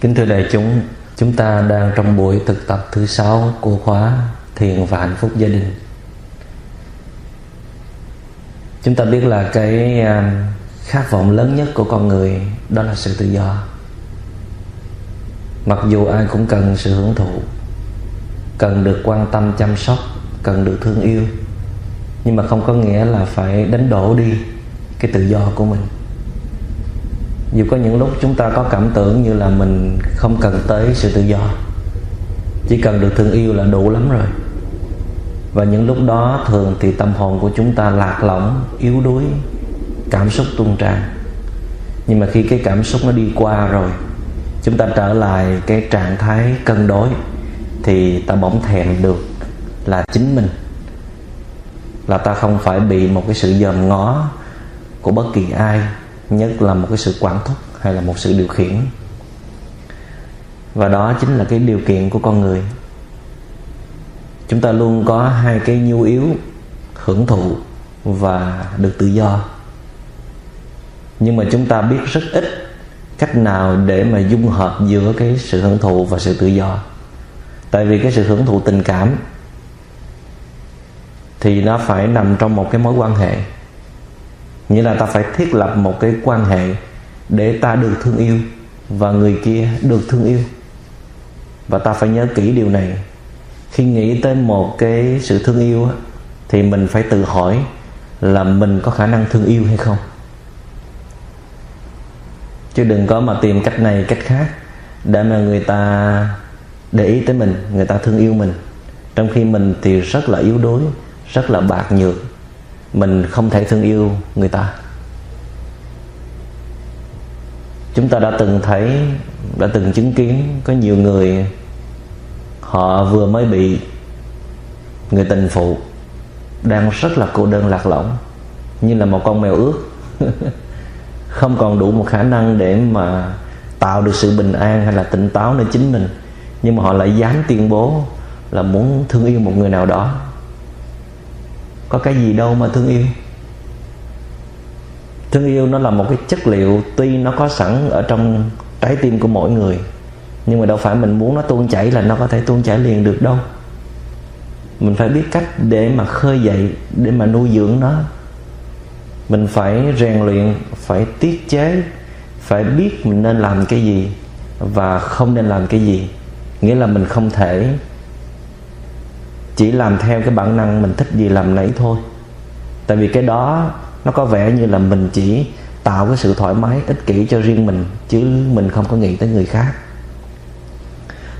Kính thưa đại chúng, chúng ta đang trong buổi thực tập thứ sáu của khóa Thiền và Hạnh phúc gia đình. Chúng ta biết là cái à, khát vọng lớn nhất của con người đó là sự tự do. Mặc dù ai cũng cần sự hưởng thụ, cần được quan tâm chăm sóc, cần được thương yêu, nhưng mà không có nghĩa là phải đánh đổ đi cái tự do của mình dù có những lúc chúng ta có cảm tưởng như là mình không cần tới sự tự do, chỉ cần được thương yêu là đủ lắm rồi. Và những lúc đó thường thì tâm hồn của chúng ta lạc lõng, yếu đuối, cảm xúc tuôn tràn. Nhưng mà khi cái cảm xúc nó đi qua rồi, chúng ta trở lại cái trạng thái cân đối, thì ta bỗng thèm được là chính mình. Là ta không phải bị một cái sự dòm ngó của bất kỳ ai nhất là một cái sự quản thúc hay là một sự điều khiển. Và đó chính là cái điều kiện của con người. Chúng ta luôn có hai cái nhu yếu, hưởng thụ và được tự do. Nhưng mà chúng ta biết rất ít cách nào để mà dung hợp giữa cái sự hưởng thụ và sự tự do. Tại vì cái sự hưởng thụ tình cảm thì nó phải nằm trong một cái mối quan hệ nghĩa là ta phải thiết lập một cái quan hệ để ta được thương yêu và người kia được thương yêu. Và ta phải nhớ kỹ điều này. Khi nghĩ tới một cái sự thương yêu thì mình phải tự hỏi là mình có khả năng thương yêu hay không. Chứ đừng có mà tìm cách này, cách khác. Để mà người ta để ý tới mình, người ta thương yêu mình. Trong khi mình thì rất là yếu đuối, rất là bạc nhược mình không thể thương yêu người ta. Chúng ta đã từng thấy, đã từng chứng kiến có nhiều người họ vừa mới bị người tình phụ đang rất là cô đơn lạc lõng, như là một con mèo ướt. Không còn đủ một khả năng để mà tạo được sự bình an hay là tỉnh táo nơi chính mình, nhưng mà họ lại dám tuyên bố là muốn thương yêu một người nào đó có cái gì đâu mà thương yêu. Thương yêu nó là một cái chất liệu, tuy nó có sẵn ở trong trái tim của mỗi người, nhưng mà đâu phải mình muốn nó tuôn chảy là nó có thể tuôn chảy liền được đâu. Mình phải biết cách để mà khơi dậy, để mà nuôi dưỡng nó. Mình phải rèn luyện, phải tiết chế, phải biết mình nên làm cái gì và không nên làm cái gì. Nghĩa là mình không thể chỉ làm theo cái bản năng mình thích gì làm nấy thôi. Tại vì cái đó nó có vẻ như là mình chỉ tạo cái sự thoải mái ích kỷ cho riêng mình, chứ mình không có nghĩ tới người khác.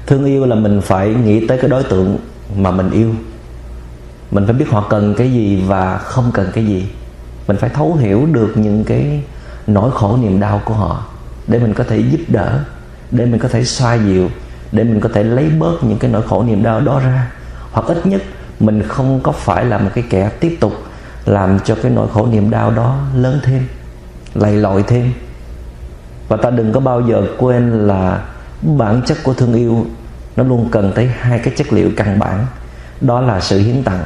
Thương yêu là mình phải nghĩ tới cái đối tượng mà mình yêu. Mình phải biết họ cần cái gì và không cần cái gì. Mình phải thấu hiểu được những cái nỗi khổ niềm đau của họ để mình có thể giúp đỡ, để mình có thể xoa dịu, để mình có thể lấy bớt những cái nỗi khổ niềm đau đó ra hoặc ít nhất mình không có phải là một cái kẻ tiếp tục làm cho cái nỗi khổ niềm đau đó lớn thêm, lầy lội thêm. Và ta đừng có bao giờ quên là bản chất của thương yêu nó luôn cần tới hai cái chất liệu căn bản, đó là sự hiến tặng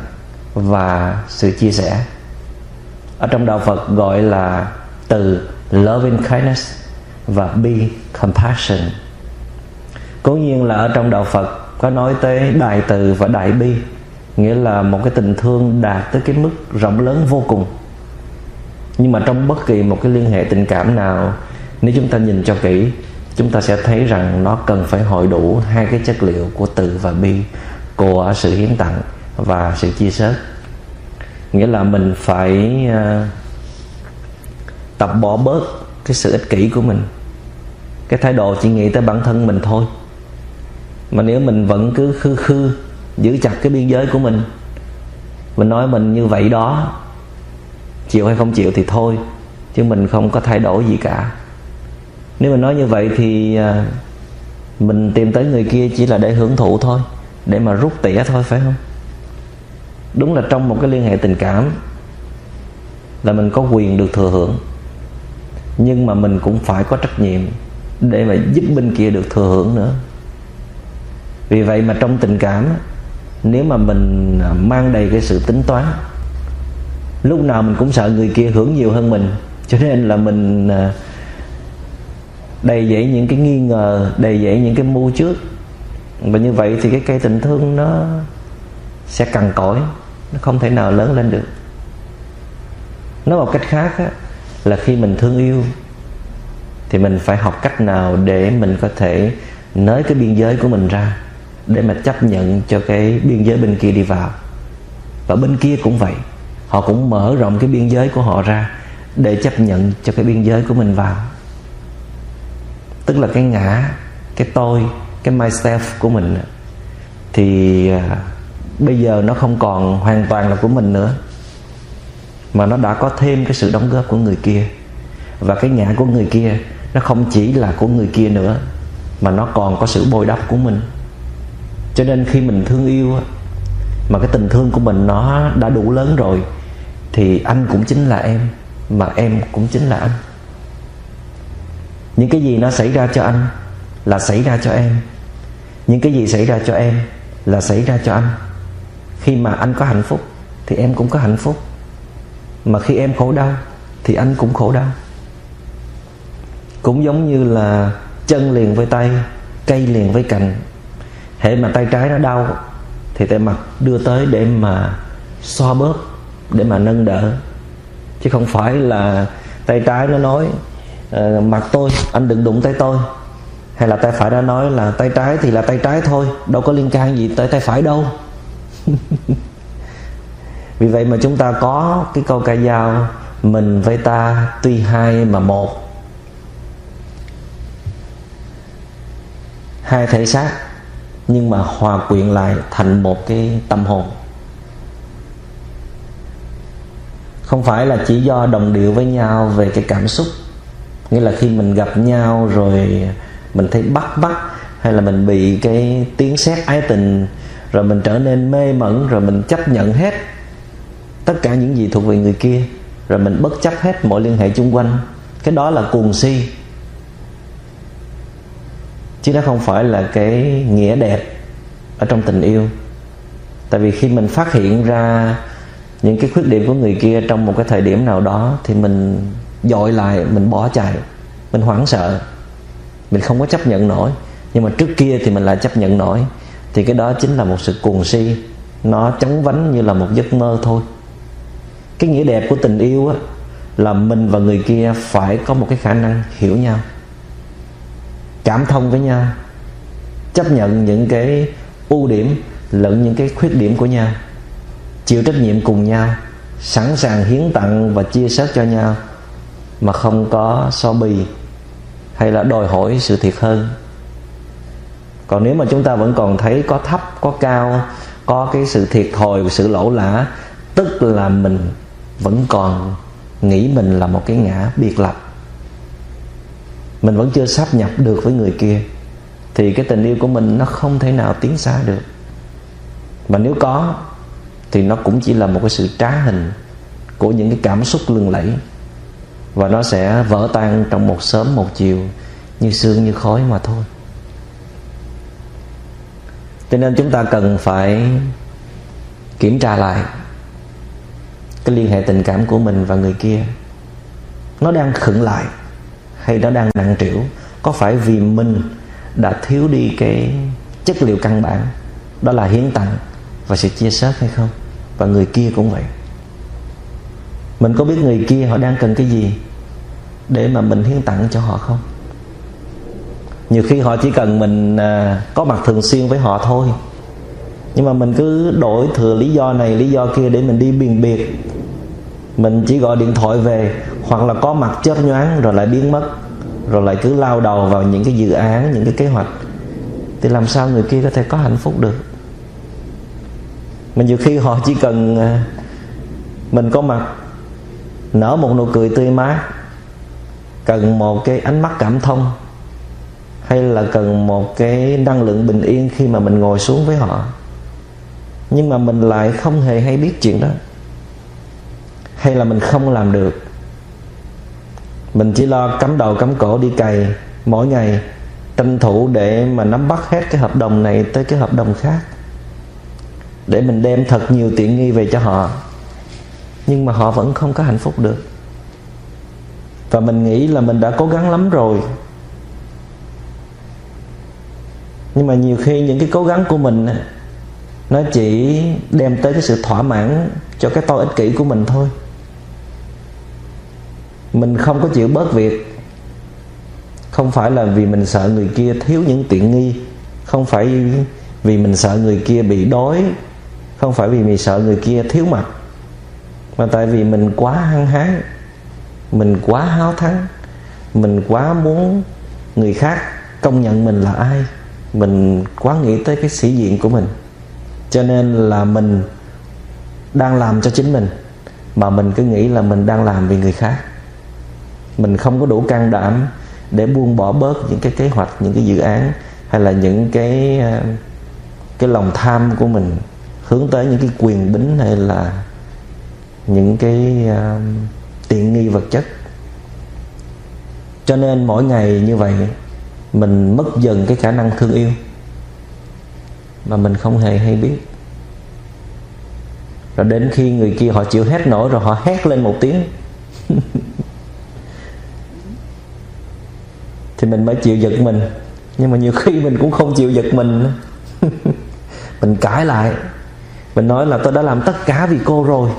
và sự chia sẻ. Ở trong đạo Phật gọi là từ loving kindness và be compassion. Cố nhiên là ở trong đạo Phật có nói tới đại từ và đại bi nghĩa là một cái tình thương đạt tới cái mức rộng lớn vô cùng. Nhưng mà trong bất kỳ một cái liên hệ tình cảm nào nếu chúng ta nhìn cho kỹ chúng ta sẽ thấy rằng nó cần phải hội đủ hai cái chất liệu của từ và bi của sự hiến tặng và sự chia sớt. Nghĩa là mình phải uh, tập bỏ bớt cái sự ích kỷ của mình. Cái thái độ chỉ nghĩ tới bản thân mình thôi mà nếu mình vẫn cứ khư khư giữ chặt cái biên giới của mình mình nói mình như vậy đó, chịu hay không chịu thì thôi, chứ mình không có thay đổi gì cả. Nếu mình nói như vậy thì à, mình tìm tới người kia chỉ là để hưởng thụ thôi, để mà rút tỉa thôi, phải không? Đúng là trong một cái liên hệ tình cảm là mình có quyền được thừa hưởng, nhưng mà mình cũng phải có trách nhiệm để mà giúp bên kia được thừa hưởng nữa vì vậy mà trong tình cảm nếu mà mình à, mang đầy cái sự tính toán lúc nào mình cũng sợ người kia hưởng nhiều hơn mình. Cho nên là mình à, đầy dẫy những cái nghi ngờ đầy dẫy những cái mưu trước. Và như vậy thì cái cây tình thương nó sẽ cằn cỗi nó không thể nào lớn lên được. Nói một cách khác á, là khi mình thương yêu thì mình phải học cách nào để mình có thể nới cái biên giới của mình ra để mà chấp nhận cho cái biên giới bên kia đi vào. Và bên kia cũng vậy, họ cũng mở rộng cái biên giới của họ ra để chấp nhận cho cái biên giới của mình vào. Tức là cái ngã, cái tôi, cái myself của mình thì à, bây giờ nó không còn hoàn toàn là của mình nữa, mà nó đã có thêm cái sự đóng góp của người kia. Và cái ngã của người kia nó không chỉ là của người kia nữa, mà nó còn có sự bồi đắp của mình cho nên khi mình thương yêu mà cái tình thương của mình nó đã đủ lớn rồi, thì anh cũng chính là em, mà em cũng chính là anh. Những cái gì nó xảy ra cho anh là xảy ra cho em. Những cái gì xảy ra cho em là xảy ra cho anh. Khi mà anh có hạnh phúc thì em cũng có hạnh phúc. Mà khi em khổ đau thì anh cũng khổ đau. Cũng giống như là chân liền với tay, cây liền với cành hệ mà tay trái nó đau thì tay mặt đưa tới để mà xoa bóp để mà nâng đỡ. Chứ không phải là tay trái nó nói uh, mặt tôi anh đừng đụng tay tôi. Hay là tay phải đã nói là tay trái thì là tay trái thôi đâu có liên can gì tới tay phải đâu. Vì vậy mà chúng ta có cái câu ca dao mình với ta tuy hai mà một. Hai thể xác nhưng mà hòa quyện lại thành một cái tâm hồn. Không phải là chỉ do đồng điệu với nhau về cái cảm xúc. Nghĩa là khi mình gặp nhau rồi mình thấy bắt bắt hay là mình bị cái tiếng sét ái tình, rồi mình trở nên mê mẩn, rồi mình chấp nhận hết tất cả những gì thuộc về người kia, rồi mình bất chấp hết mọi liên hệ chung quanh, cái đó là cuồng si chứ nó không phải là cái nghĩa đẹp ở trong tình yêu. Tại vì khi mình phát hiện ra những cái khuyết điểm của người kia trong một cái thời điểm nào đó, thì mình dội lại, mình bỏ chạy, mình hoảng sợ. Mình không có chấp nhận nổi. Nhưng mà trước kia thì mình lại chấp nhận nổi. Thì cái đó chính là một sự cuồng si. Nó chóng vánh như là một giấc mơ thôi. Cái nghĩa đẹp của tình yêu á, là mình và người kia phải có một cái khả năng hiểu nhau cảm thông với nhau, chấp nhận những cái ưu điểm lẫn những cái khuyết điểm của nhau, chịu trách nhiệm cùng nhau, sẵn sàng hiến tặng và chia sớt cho nhau mà không có so bì hay là đòi hỏi sự thiệt hơn. Còn nếu mà chúng ta vẫn còn thấy có thấp, có cao, có cái sự thiệt thòi sự lỗ lã, tức là mình vẫn còn nghĩ mình là một cái ngã biệt lập mình vẫn chưa sắp nhập được với người kia. Thì cái tình yêu của mình nó không thể nào tiến xa được. Mà nếu có, thì nó cũng chỉ là một cái sự trá hình của những cái cảm xúc lừng lẫy. Và nó sẽ vỡ tan trong một sớm một chiều, như sương như khói mà thôi. Cho nên chúng ta cần phải kiểm tra lại cái liên hệ tình cảm của mình và người kia. Nó đang khựng lại hay nó đang nặng trĩu, có phải vì mình đã thiếu đi cái chất liệu căn bản, đó là hiến tặng và sự chia sẻ hay không? Và người kia cũng vậy. Mình có biết người kia họ đang cần cái gì để mà mình hiến tặng cho họ không? Nhiều khi họ chỉ cần mình à, có mặt thường xuyên với họ thôi. Nhưng mà mình cứ đổi thừa lý do này, lý do kia để mình đi biền biệt. Mình chỉ gọi điện thoại về hoặc là có mặt chớp nhoáng rồi lại biến mất, rồi lại cứ lao đầu vào những cái dự án, những cái kế hoạch. Thì làm sao người kia có thể có hạnh phúc được? Mà nhiều khi họ chỉ cần à, mình có mặt, nở một nụ cười tươi mát, cần một cái ánh mắt cảm thông, hay là cần một cái năng lượng bình yên khi mà mình ngồi xuống với họ. Nhưng mà mình lại không hề hay biết chuyện đó. Hay là mình không làm được mình chỉ lo cắm đầu cắm cổ đi cày mỗi ngày, tranh thủ để mà nắm bắt hết cái hợp đồng này tới cái hợp đồng khác. Để mình đem thật nhiều tiện nghi về cho họ, nhưng mà họ vẫn không có hạnh phúc được. Và mình nghĩ là mình đã cố gắng lắm rồi. Nhưng mà nhiều khi những cái cố gắng của mình nó chỉ đem tới cái sự thỏa mãn cho cái tôi ích kỷ của mình thôi mình không có chịu bớt việc. Không phải là vì mình sợ người kia thiếu những tiện nghi. Không phải vì mình sợ người kia bị đói. Không phải vì mình sợ người kia thiếu mặt. Mà tại vì mình quá hăng hái. Mình quá háo thắng. Mình quá muốn người khác công nhận mình là ai. Mình quá nghĩ tới cái sĩ diện của mình. Cho nên là mình đang làm cho chính mình. Mà mình cứ nghĩ là mình đang làm vì người khác mình không có đủ can đảm để buông bỏ bớt những cái kế hoạch những cái dự án hay là những cái ờ, cái lòng tham của mình hướng tới những cái quyền bính hay là những cái uh, tiện nghi vật chất. Cho nên mỗi ngày như vậy mình mất dần cái khả năng thương yêu mà mình không hề hay biết. Rồi đến khi người kia họ chịu hết nổi rồi họ hét lên một tiếng. thì mình mới chịu giật mình. Nhưng mà nhiều khi mình cũng không chịu giật mình mình cãi lại. Mình nói là tôi đã làm tất cả vì cô rồi.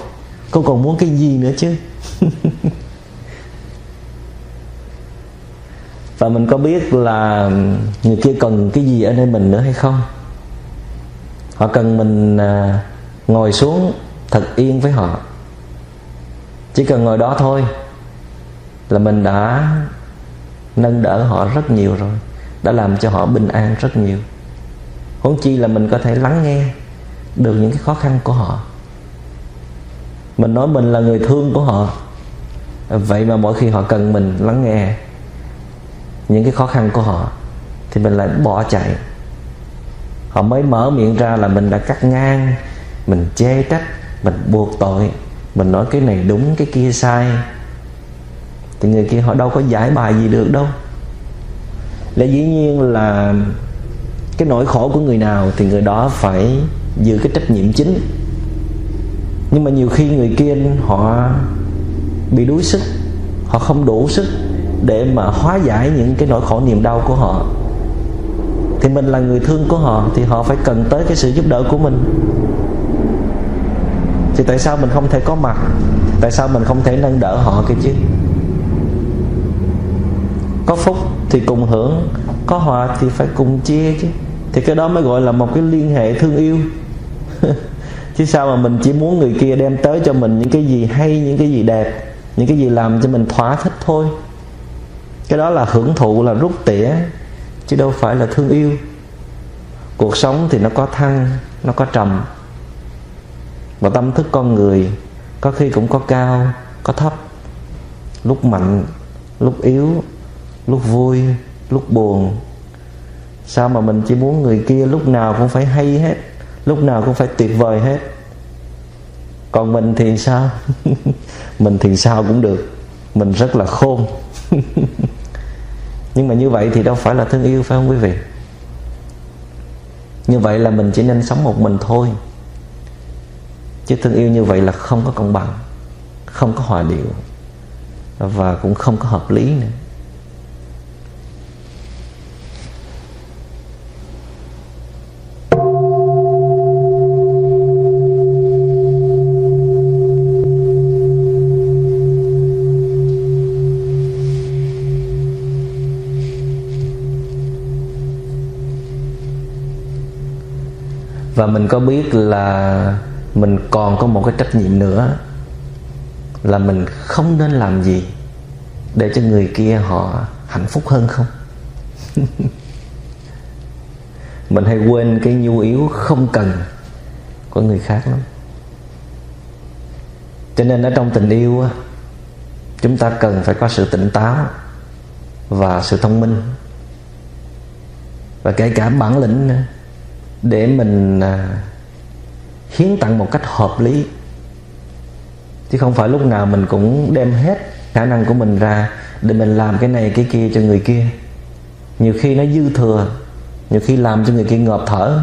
Cô còn muốn cái gì nữa chứ? Và mình có biết là người kia cần cái gì ở nơi mình nữa hay không? Họ cần mình à, ngồi xuống thật yên với họ. Chỉ cần ngồi đó thôi là mình đã nâng đỡ họ rất nhiều rồi, đã làm cho họ bình an rất nhiều. Huống chi là mình có thể lắng nghe được những cái khó khăn của họ. Mình nói mình là người thương của họ, vậy mà mỗi khi họ cần mình lắng nghe những cái khó khăn của họ, thì mình lại bỏ chạy. Họ mới mở miệng ra là mình đã cắt ngang, mình chê trách, mình buộc tội, mình nói cái này đúng, cái kia sai thì người kia họ đâu có giải bài gì được đâu. Lẽ dĩ nhiên là cái nỗi khổ của người nào thì người đó phải giữ cái trách nhiệm chính. Nhưng mà nhiều khi người kia họ bị đuối sức, họ không đủ sức để mà hóa giải những cái nỗi khổ niềm đau của họ. Thì mình là người thương của họ thì họ phải cần tới cái sự giúp đỡ của mình. Thì tại sao mình không thể có mặt? Tại sao mình không thể nâng đỡ họ kia chứ? Có phúc thì cùng hưởng, có hòa thì phải cùng chia chứ. Thì cái đó mới gọi là một cái liên hệ thương yêu. Chứ sao mà mình chỉ muốn người kia đem tới cho mình những cái gì hay, những cái gì đẹp, những cái gì làm cho mình thỏa thích thôi. Cái đó là hưởng thụ, là rút tỉa, chứ đâu phải là thương yêu. Cuộc sống thì nó có thăng, nó có trầm. Và tâm thức con người có khi cũng có cao, có thấp. Lúc mạnh, lúc yếu lúc vui, lúc buồn. Sao mà mình chỉ muốn người kia lúc nào cũng phải hay hết, lúc nào cũng phải tuyệt vời hết? Còn mình thì sao? Mình thì sao cũng được. Mình rất là khôn. Nhưng mà như vậy thì đâu phải là thương yêu, phải không quý vị? Như vậy là mình chỉ nên sống một mình thôi. Chứ thương yêu như vậy là không có công bằng, không có hòa điệu và cũng không có hợp lý nữa. Mình có biết là mình còn có một cái trách nhiệm nữa, là mình không nên làm gì để cho người kia họ hạnh phúc hơn không? Mình hay quên cái nhu yếu không cần của người khác lắm. Cho nên ở trong tình yêu chúng ta cần phải có sự tỉnh táo và sự thông minh. Và kể cả bản lĩnh nữa để mình à, hiến tặng một cách hợp lý. Chứ không phải lúc nào mình cũng đem hết khả năng của mình ra để mình làm cái này cái kia cho người kia. Nhiều khi nó dư thừa nhiều khi làm cho người kia ngợp thở.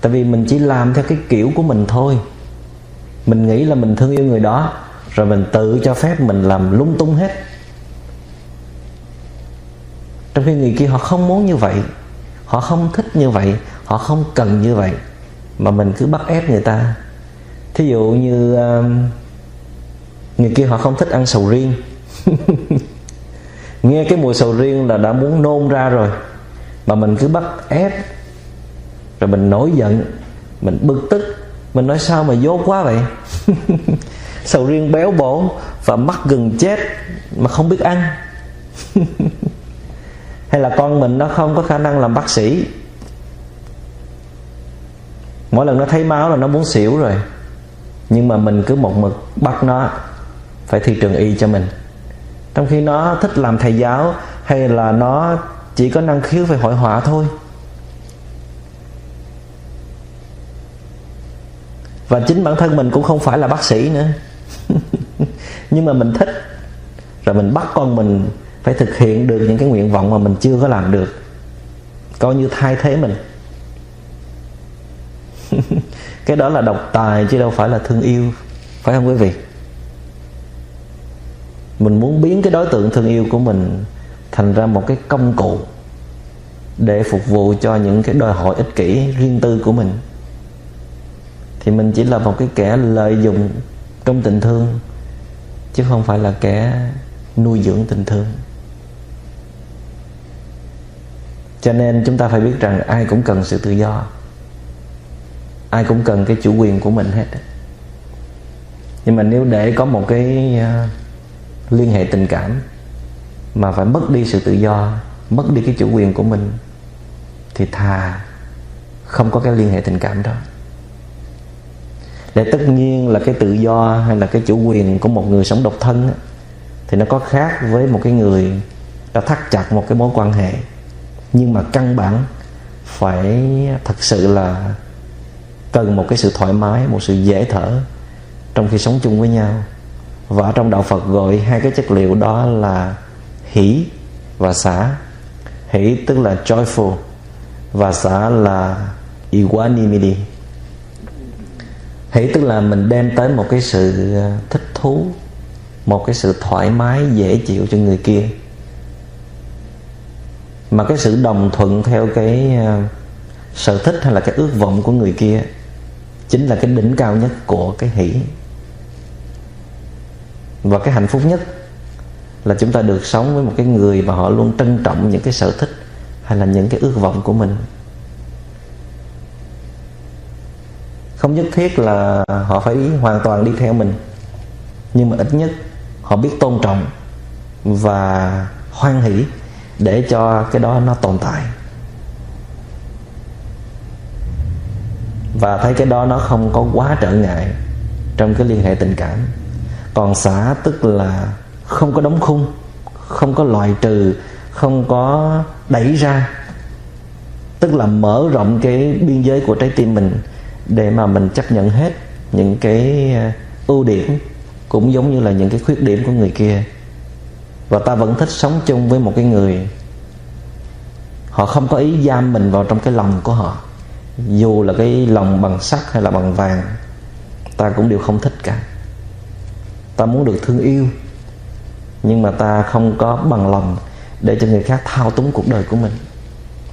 Tại vì mình chỉ làm theo cái kiểu của mình thôi. Mình nghĩ là mình thương yêu người đó rồi mình tự cho phép mình làm lung tung hết. Trong khi người kia họ không muốn như vậy họ không thích như vậy họ không cần như vậy mà mình cứ bắt ép người ta. Thí dụ như um, người kia họ không thích ăn sầu riêng. Nghe cái mùi sầu riêng là đã muốn nôn ra rồi mà mình cứ bắt ép. Rồi mình nổi giận mình bực tức mình nói sao mà dốt quá vậy? Sầu riêng béo bổ và mắc gần chết mà không biết ăn. Hay là con mình nó không có khả năng làm bác sĩ? Mỗi lần nó thấy máu là nó muốn xỉu rồi. Nhưng mà mình cứ một mực bắt nó phải thi trường y cho mình. Trong khi nó thích làm thầy giáo hay là nó chỉ có năng khiếu về hội họa thôi. Và chính bản thân mình cũng không phải là bác sĩ nữa. Nhưng mà mình thích. Rồi mình bắt con mình phải thực hiện được những cái nguyện vọng mà mình chưa có làm được. Coi như thay thế mình. cái đó là độc tài chứ đâu phải là thương yêu, phải không quý vị? Mình muốn biến cái đối tượng thương yêu của mình thành ra một cái công cụ để phục vụ cho những cái đòi hỏi ích kỷ riêng tư của mình. Thì mình chỉ là một cái kẻ lợi dụng trong tình thương, chứ không phải là kẻ nuôi dưỡng tình thương. Cho nên chúng ta phải biết rằng ai cũng cần sự tự do ai cũng cần cái chủ quyền của mình hết. Nhưng mà nếu để có một cái ờ, liên hệ tình cảm mà phải mất đi sự tự do, mất đi cái chủ quyền của mình, thì thà không có cái liên hệ tình cảm đó. Để tất nhiên là cái tự do hay là cái chủ quyền của một người sống độc thân thì nó có khác với một cái người đã thắt chặt một cái mối quan hệ. Nhưng mà căn bản phải thật sự là cần một cái sự thoải mái, một sự dễ thở trong khi sống chung với nhau. Và trong đạo Phật gọi hai cái chất liệu đó là hỷ và xả. Hỷ tức là joyful và xả là equanimity. Hỷ tức là mình đem tới một cái sự ờ, thích thú, một cái sự thoải mái, dễ chịu cho người kia. Mà cái sự đồng thuận theo cái ờ, sở thích hay là cái ước vọng của người kia chính là cái đỉnh cao nhất của cái hỷ. Và cái hạnh phúc nhất là chúng ta được sống với một cái người mà họ luôn trân trọng những cái sở thích hay là những cái ước vọng của mình. Không nhất thiết là họ phải hoàn toàn đi theo mình, nhưng mà ít nhất họ biết tôn trọng và hoan hỷ để cho cái đó nó tồn tại. Và thấy cái đó nó không có quá trở ngại trong cái liên hệ tình cảm. Còn xã tức là không có đóng khung, không có loại trừ, không có đẩy ra. Tức là mở rộng cái biên giới của trái tim mình để mà mình chấp nhận hết những cái ờ, ưu điểm cũng giống như là những cái khuyết điểm của người kia. Và ta vẫn thích sống chung với một cái người họ không có ý giam mình vào trong cái lòng của họ dù là cái lòng bằng sắt hay là bằng vàng, ta cũng đều không thích cả. Ta muốn được thương yêu, nhưng mà ta không có bằng lòng để cho người khác thao túng cuộc đời của mình.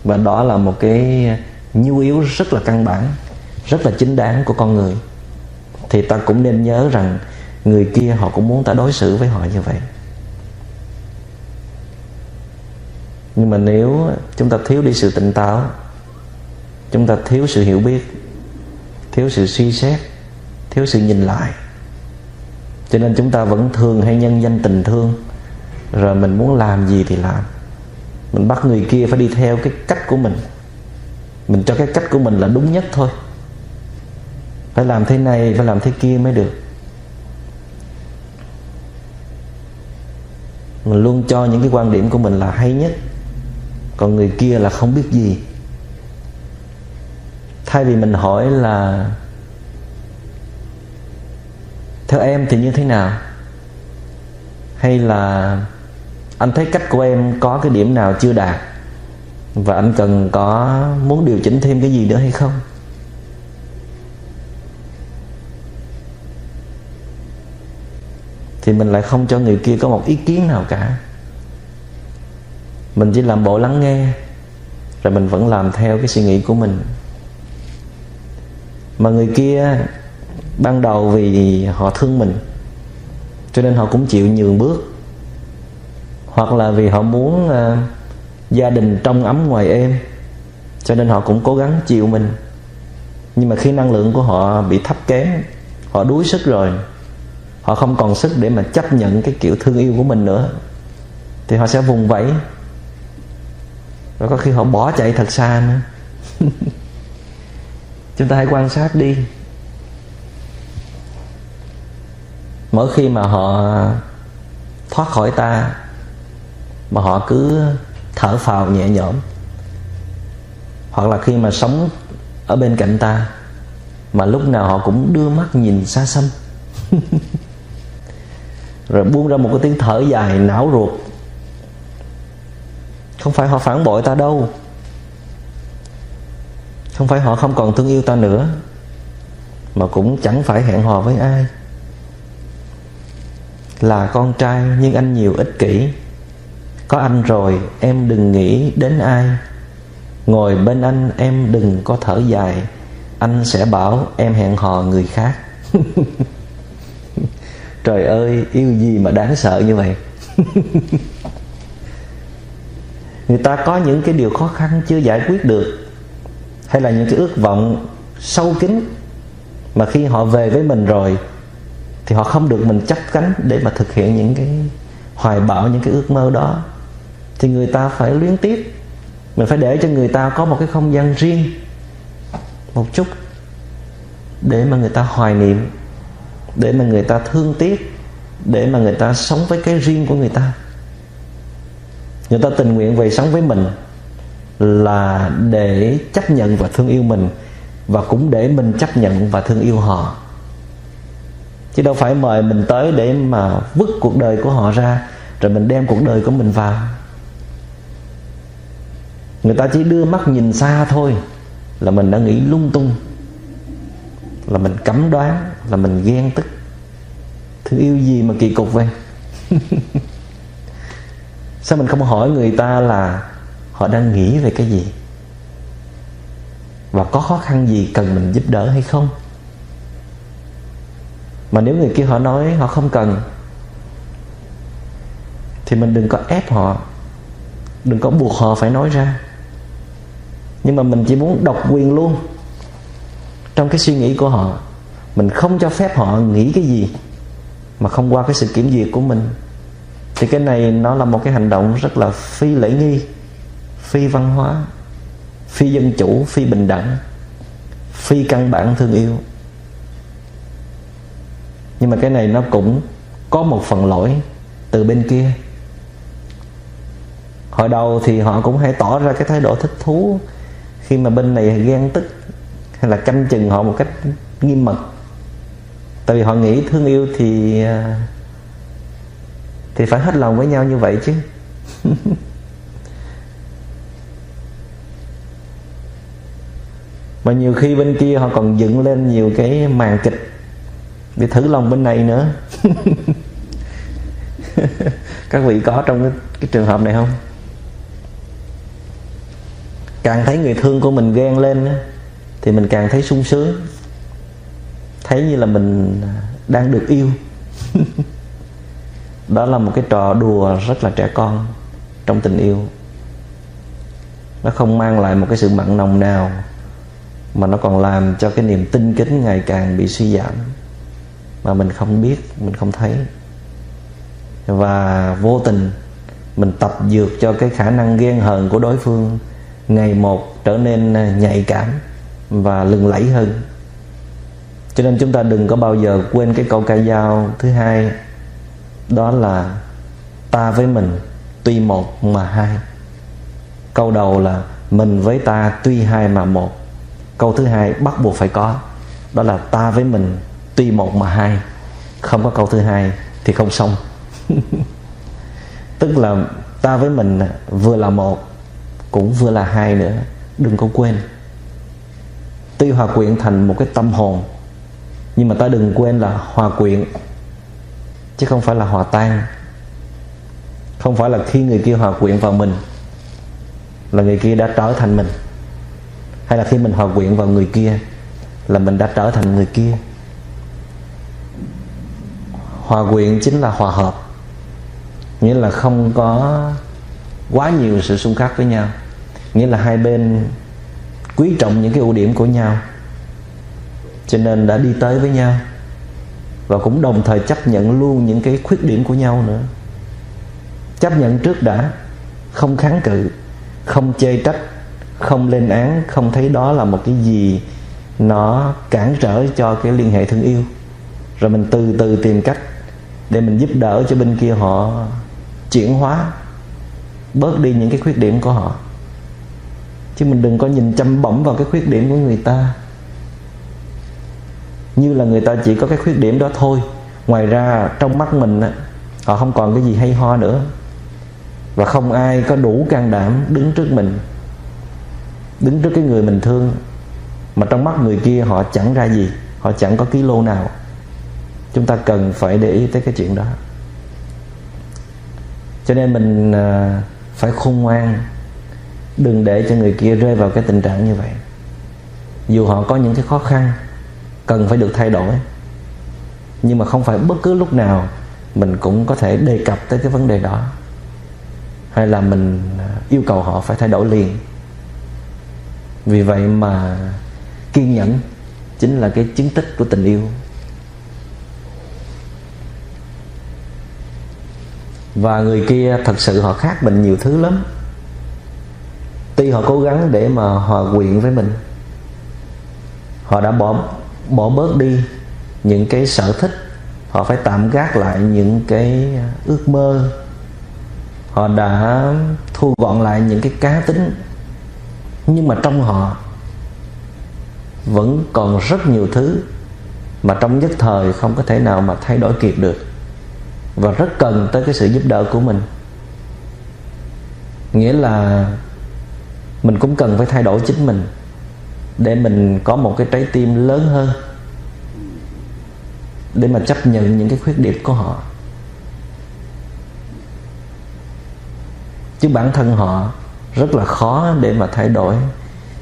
Và đó là một cái nhu yếu rất là căn bản, rất là chính đáng của con người. Thì ta cũng nên nhớ rằng người kia họ cũng muốn ta đối xử với họ như vậy. Nhưng mà nếu chúng ta thiếu đi sự tỉnh táo chúng ta thiếu sự hiểu biết, thiếu sự suy xét, thiếu sự nhìn lại. Cho nên chúng ta vẫn thường hay nhân danh tình thương. Rồi mình muốn làm gì thì làm. Mình bắt người kia phải đi theo cái cách của mình. Mình cho cái cách của mình là đúng nhất thôi. Phải làm thế này, phải làm thế kia mới được. Mình luôn cho những cái quan điểm của mình là hay nhất. Còn người kia là không biết gì thay vì mình hỏi là theo em thì như thế nào? Hay là, anh thấy cách của em có cái điểm nào chưa đạt? Và anh cần có, muốn điều chỉnh thêm cái gì nữa hay không? Thì mình lại không cho người kia có một ý kiến nào cả. Mình chỉ làm bộ lắng nghe, rồi mình vẫn làm theo cái suy nghĩ của mình mà người kia ban đầu vì họ thương mình cho nên họ cũng chịu nhường bước. Hoặc là vì họ muốn uh, gia đình trong ấm ngoài êm cho nên họ cũng cố gắng chịu mình. Nhưng mà khi năng lượng của họ bị thấp kém họ đuối sức rồi họ không còn sức để mà chấp nhận cái kiểu thương yêu của mình nữa thì họ sẽ vùng vẫy. Rồi có khi họ bỏ chạy thật xa nữa. chúng ta hãy quan sát đi. Mỗi khi mà họ thoát khỏi ta, mà họ cứ thở phào nhẹ nhõm, hoặc là khi mà sống ở bên cạnh ta, mà lúc nào họ cũng đưa mắt nhìn xa xăm. Rồi buông ra một cái tiếng thở dài não ruột. Không phải họ phản bội ta đâu không phải họ không còn thương yêu ta nữa, mà cũng chẳng phải hẹn hò với ai. Là con trai nhưng anh nhiều ích kỷ. Có anh rồi, em đừng nghĩ đến ai. Ngồi bên anh, em đừng có thở dài. Anh sẽ bảo em hẹn hò người khác. Trời ơi, yêu gì mà đáng sợ như vậy? Người ta có những cái điều khó khăn chưa giải quyết được hay là những cái ước vọng sâu kín mà khi họ về với mình rồi, thì họ không được mình chấp cánh để mà thực hiện những cái hoài bão, những cái ước mơ đó. Thì người ta phải luyến tiếc mình phải để cho người ta có một cái không gian riêng một chút để mà người ta hoài niệm, để mà người ta thương tiếc, để mà người ta sống với cái riêng của người ta. Người ta tình nguyện về sống với mình là để chấp nhận và thương yêu mình và cũng để mình chấp nhận và thương yêu họ. Chứ đâu phải mời mình tới để mà vứt cuộc đời của họ ra, rồi mình đem cuộc đời của mình vào. Người ta chỉ đưa mắt nhìn xa thôi, là mình đã nghĩ lung tung, là mình cấm đoán, là mình ghen tức. Thương yêu gì mà kỳ cục vậy? Sao mình không hỏi người ta là họ đang nghĩ về cái gì? Và có khó khăn gì cần mình giúp đỡ hay không? Mà nếu người kia họ nói họ không cần, thì mình đừng có ép họ, đừng có buộc họ phải nói ra. Nhưng mà mình chỉ muốn độc quyền luôn. Trong cái suy nghĩ của họ, mình không cho phép họ nghĩ cái gì mà không qua cái sự kiểm duyệt của mình. Thì cái này nó là một cái hành động rất là phi lễ nghi phi văn hóa, phi dân chủ, phi bình đẳng, phi căn bản thương yêu. Nhưng mà cái này nó cũng có một phần lỗi từ bên kia. Hồi đầu thì họ cũng hay tỏ ra cái thái độ thích thú khi mà bên này ghen tức hay là canh chừng họ một cách nghiêm mật. Tại vì họ nghĩ thương yêu thì à, thì phải hết lòng với nhau như vậy chứ. mà nhiều khi bên kia họ còn dựng lên nhiều cái màn kịch để thử lòng bên này nữa. Các vị có trong cái, cái trường hợp này không? Càng thấy người thương của mình ghen lên thì mình càng thấy sung sướng. Thấy như là mình đang được yêu. Đó là một cái trò đùa rất là trẻ con trong tình yêu. Nó không mang lại một cái sự mặn nồng nào mà nó còn làm cho cái niềm tin kính ngày càng bị suy giảm. Mà mình không biết, mình không thấy. Và vô tình, mình tập dược cho cái khả năng ghen hờn của đối phương ngày một trở nên à, nhạy cảm và lừng lẫy hơn. Cho nên chúng ta đừng có bao giờ quên cái câu ca dao thứ hai, đó là ta với mình tuy một mà hai. Câu đầu là mình với ta tuy hai mà một câu thứ hai bắt buộc phải có. Đó là ta với mình tuy một mà hai. Không có câu thứ hai thì không xong. Tức là ta với mình vừa là một, cũng vừa là hai nữa. Đừng có quên. Tuy hòa quyện thành một cái tâm hồn, nhưng mà ta đừng quên là hòa quyện, chứ không phải là hòa tan. Không phải là khi người kia hòa quyện vào mình, là người kia đã trở thành mình hay là khi mình hòa quyện vào người kia, là mình đã trở thành người kia? Hòa quyện chính là hòa hợp. Nghĩa là không có quá nhiều sự xung khắc với nhau. Nghĩa là hai bên quý trọng những cái ưu điểm của nhau. Cho nên đã đi tới với nhau. Và cũng đồng thời chấp nhận luôn những cái khuyết điểm của nhau nữa. Chấp nhận trước đã, không kháng cự, không chê trách không lên án, không thấy đó là một cái gì nó cản trở cho cái liên hệ thương yêu. Rồi mình từ từ tìm cách để mình giúp đỡ cho bên kia họ chuyển hóa, bớt đi những cái khuyết điểm của họ. Chứ mình đừng có nhìn chăm bẩm vào cái khuyết điểm của người ta. Như là người ta chỉ có cái khuyết điểm đó thôi. Ngoài ra, trong mắt mình họ không còn cái gì hay ho nữa. Và không ai có đủ can đảm đứng trước mình đứng trước cái người mình thương, mà trong mắt người kia họ chẳng ra gì, họ chẳng có ký lô nào. Chúng ta cần phải để ý tới cái chuyện đó. Cho nên mình à, phải khôn ngoan, đừng để cho người kia rơi vào cái tình trạng như vậy. Dù họ có những cái khó khăn, cần phải được thay đổi, nhưng mà không phải bất cứ lúc nào mình cũng có thể đề cập tới cái vấn đề đó. Hay là mình à, yêu cầu họ phải thay đổi liền vì vậy mà kiên nhẫn chính là cái chứng tích của tình yêu. Và người kia thật sự họ khác mình nhiều thứ lắm. Tuy họ cố gắng để mà hòa quyện với mình, họ đã bỏ bỏ bớt đi những cái sở thích, họ phải tạm gác lại những cái ước mơ, họ đã thu gọn lại những cái cá tính nhưng mà trong họ vẫn còn rất nhiều thứ mà trong nhất thời không có thể nào mà thay đổi kịp được. Và rất cần tới cái sự giúp đỡ của mình. Nghĩa là mình cũng cần phải thay đổi chính mình để mình có một cái trái tim lớn hơn, để mà chấp nhận những cái khuyết điểm của họ. Chứ bản thân họ rất là khó để mà thay đổi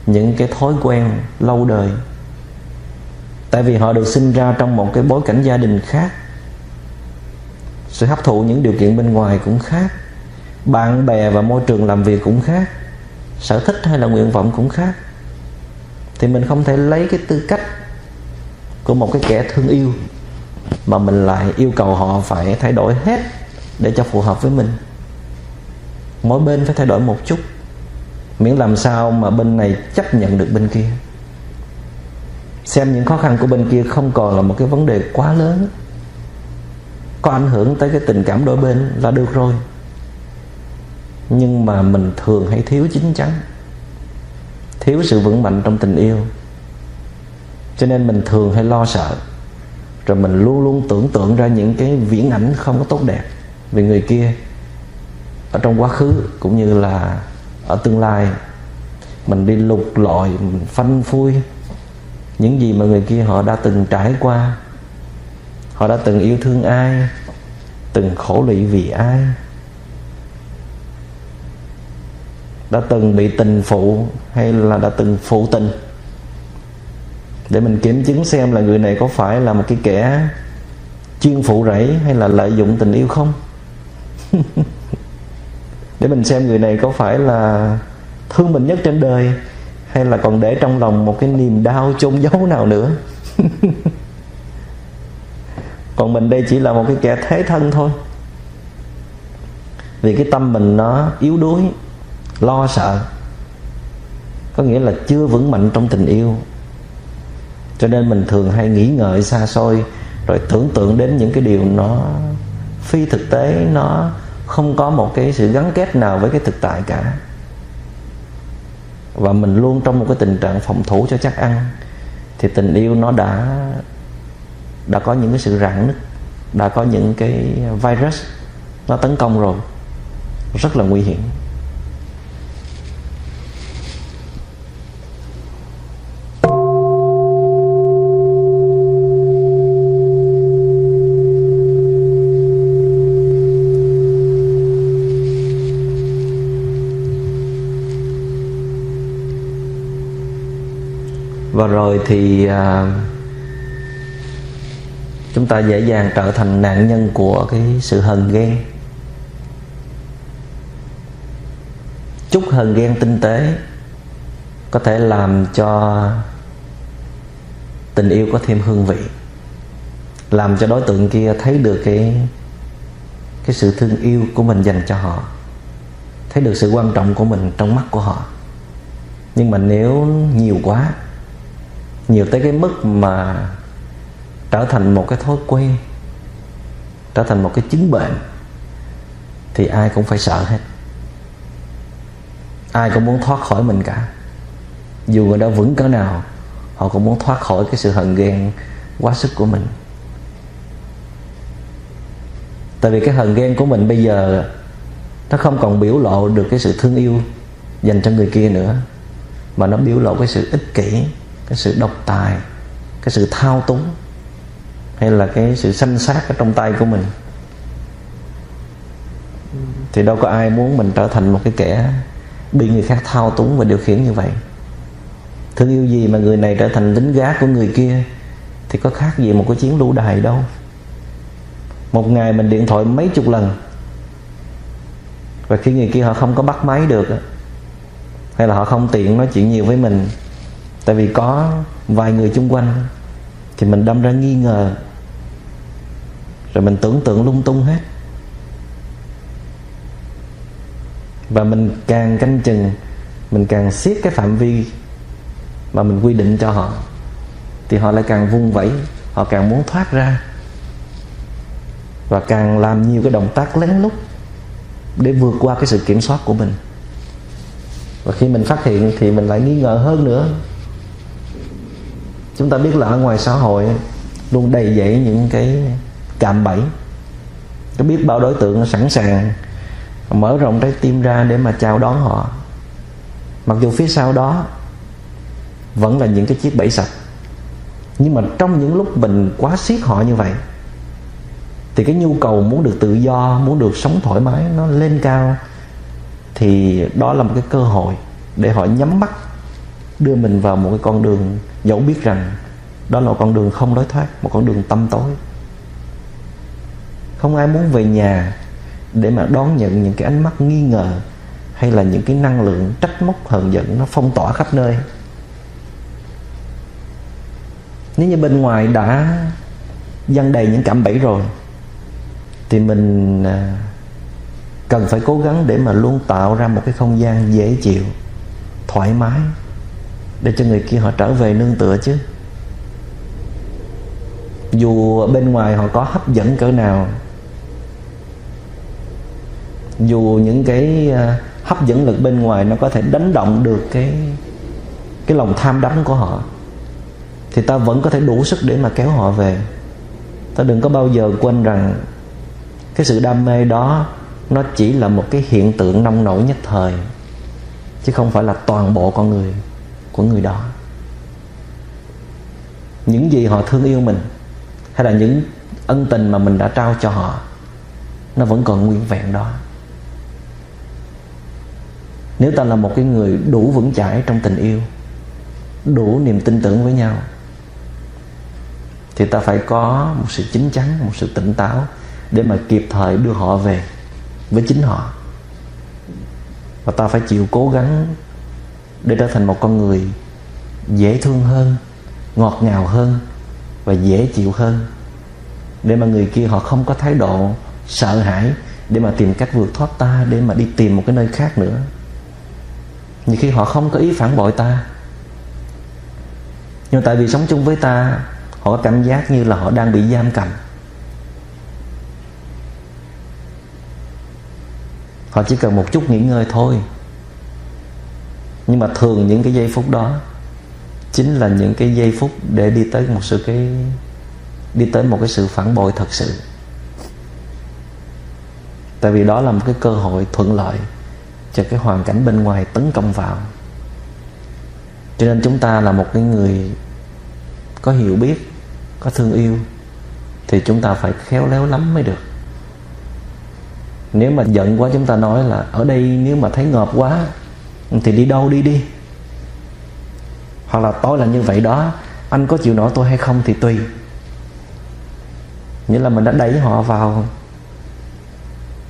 những cái thói quen lâu đời. Tại vì họ được sinh ra trong một cái bối cảnh gia đình khác. Sự hấp thụ những điều kiện bên ngoài cũng khác. Bạn bè và môi trường làm việc cũng khác. Sở thích hay là nguyện vọng cũng khác. Thì mình không thể lấy cái tư cách của một cái kẻ thương yêu mà mình lại yêu cầu họ phải thay đổi hết để cho phù hợp với mình. Mỗi bên phải thay đổi một chút miễn làm sao mà bên này chấp nhận được bên kia. Xem những khó khăn của bên kia không còn là một cái vấn đề quá lớn. Có ảnh hưởng tới cái tình cảm đôi bên là được rồi. Nhưng mà mình thường hay thiếu chính chắn, thiếu sự vững mạnh trong tình yêu. Cho nên mình thường hay lo sợ. Rồi mình luôn luôn tưởng tượng ra những cái viễn ảnh không có tốt đẹp về người kia ở trong quá khứ, cũng như là ở tương lai, mình đi lục lọi, mình phanh phui. Những gì mà người kia họ đã từng trải qua, họ đã từng yêu thương ai, từng khổ lụy vì ai, đã từng bị tình phụ hay là đã từng phụ tình. Để mình kiểm chứng xem là người này có phải là một cái kẻ chuyên phụ rẫy hay là lợi dụng tình yêu không? để mình xem người này có phải là thương mình nhất trên đời, hay là còn để trong lòng một cái niềm đau chôn giấu nào nữa. Còn mình đây chỉ là một cái kẻ thế thân thôi. Vì cái tâm mình nó yếu đuối, lo sợ, có nghĩa là chưa vững mạnh trong tình yêu. Cho nên mình thường hay nghĩ ngợi xa xôi, rồi tưởng tượng đến những cái điều nó phi thực tế, nó không có một cái sự gắn kết nào với cái thực tại cả. Và mình luôn trong một cái tình trạng phòng thủ cho chắc ăn, thì tình yêu nó đã đã có những cái sự rạn nứt, đã có những cái virus nó tấn công rồi. Rất là nguy hiểm và rồi thì à, chúng ta dễ dàng trở thành nạn nhân của cái sự hờn ghen. Chút hờn ghen tinh tế có thể làm cho tình yêu có thêm hương vị làm cho đối tượng kia thấy được cái cái sự thương yêu của mình dành cho họ thấy được sự quan trọng của mình trong mắt của họ. Nhưng mà nếu nhiều quá nhiều tới cái mức mà trở thành một cái thói quen, trở thành một cái chứng bệnh, thì ai cũng phải sợ hết. Ai cũng muốn thoát khỏi mình cả. Dù người đó vững cỡ nào, họ cũng muốn thoát khỏi cái sự hận ghen quá sức của mình. Tại vì cái hận ghen của mình bây giờ, nó không còn biểu lộ được cái sự thương yêu dành cho người kia nữa, mà nó biểu lộ cái sự ích kỷ cái sự độc tài, cái sự thao túng, hay là cái sự sanh sát ở trong tay của mình. Thì đâu có ai muốn mình trở thành một cái kẻ bị người khác thao túng và điều khiển như vậy. Thương yêu gì mà người này trở thành lính gác của người kia thì có khác gì một cái chiến lưu đài đâu. Một ngày mình điện thoại mấy chục lần và khi người kia họ không có bắt máy được hay là họ không tiện nói chuyện nhiều với mình tại vì có vài người chung quanh thì mình đâm ra nghi ngờ. Rồi mình tưởng tượng lung tung hết. Và mình càng canh chừng, mình càng siết cái phạm vi mà mình quy định cho họ, thì họ lại càng vung vẩy họ càng muốn thoát ra. Và càng làm nhiều cái động tác lén lút để vượt qua cái sự kiểm soát của mình. Và khi mình phát hiện thì mình lại nghi ngờ hơn nữa chúng ta biết là ở ngoài xã hội luôn đầy dẫy những cái cạm bẫy. Có biết bao đối tượng sẵn sàng mở rộng trái tim ra để mà chào đón họ. Mặc dù phía sau đó vẫn là những cái chiếc bẫy sạch nhưng mà trong những lúc mình quá siết họ như vậy, thì cái nhu cầu muốn được tự do, muốn được sống thoải mái nó lên cao, thì đó là một cái cơ hội để họ nhắm mắt đưa mình vào một cái con đường dẫu biết rằng đó là một con đường không lối thoát, một con đường tâm tối. Không ai muốn về nhà để mà đón nhận những cái ánh mắt nghi ngờ hay là những cái năng lượng trách móc, hờn giận nó phong tỏa khắp nơi. Nếu như bên ngoài đã dăng đầy những cảm bẫy rồi, thì mình à, cần phải cố gắng để mà luôn tạo ra một cái không gian dễ chịu, thoải mái để cho người kia họ trở về nương tựa chứ. Dù bên ngoài họ có hấp dẫn cỡ nào, dù những cái à, hấp dẫn lực bên ngoài nó có thể đánh động được cái cái lòng tham đắm của họ, thì ta vẫn có thể đủ sức để mà kéo họ về. Ta đừng có bao giờ quên rằng cái sự đam mê đó nó chỉ là một cái hiện tượng nông nổi nhất thời, chứ không phải là toàn bộ con người của người đó. Những gì họ thương yêu mình, hay là những ân tình mà mình đã trao cho họ, nó vẫn còn nguyên vẹn đó. Nếu ta là một cái người đủ vững chãi trong tình yêu, đủ niềm tin tưởng với nhau, thì ta phải có một sự chín chắn, một sự tỉnh táo để mà kịp thời đưa họ về với chính họ. Và ta phải chịu cố gắng để trở thành một con người dễ thương hơn, ngọt ngào hơn và dễ chịu hơn. Để mà người kia họ không có thái độ sợ hãi, để mà tìm cách vượt thoát ta, để mà đi tìm một cái nơi khác nữa. Nhiều khi họ không có ý phản bội ta. Nhưng tại vì sống chung với ta, họ có cảm giác như là họ đang bị giam cầm. Họ chỉ cần một chút nghỉ ngơi thôi nhưng mà thường những cái giây phút đó chính là những cái giây phút để đi tới một sự cái, đi tới một cái sự phản bội thật sự. Tại vì đó là một cái cơ hội thuận lợi cho cái hoàn cảnh bên ngoài tấn công vào. Cho nên chúng ta là một cái người có hiểu biết, có thương yêu, thì chúng ta phải khéo léo lắm mới được. Nếu mà giận quá chúng ta nói là, ở đây nếu mà thấy ngợp quá thì đi đâu đi đi. Hoặc là tôi là như vậy đó. Anh có chịu nổi tôi hay không thì tùy. Nghĩa là mình đã đẩy họ vào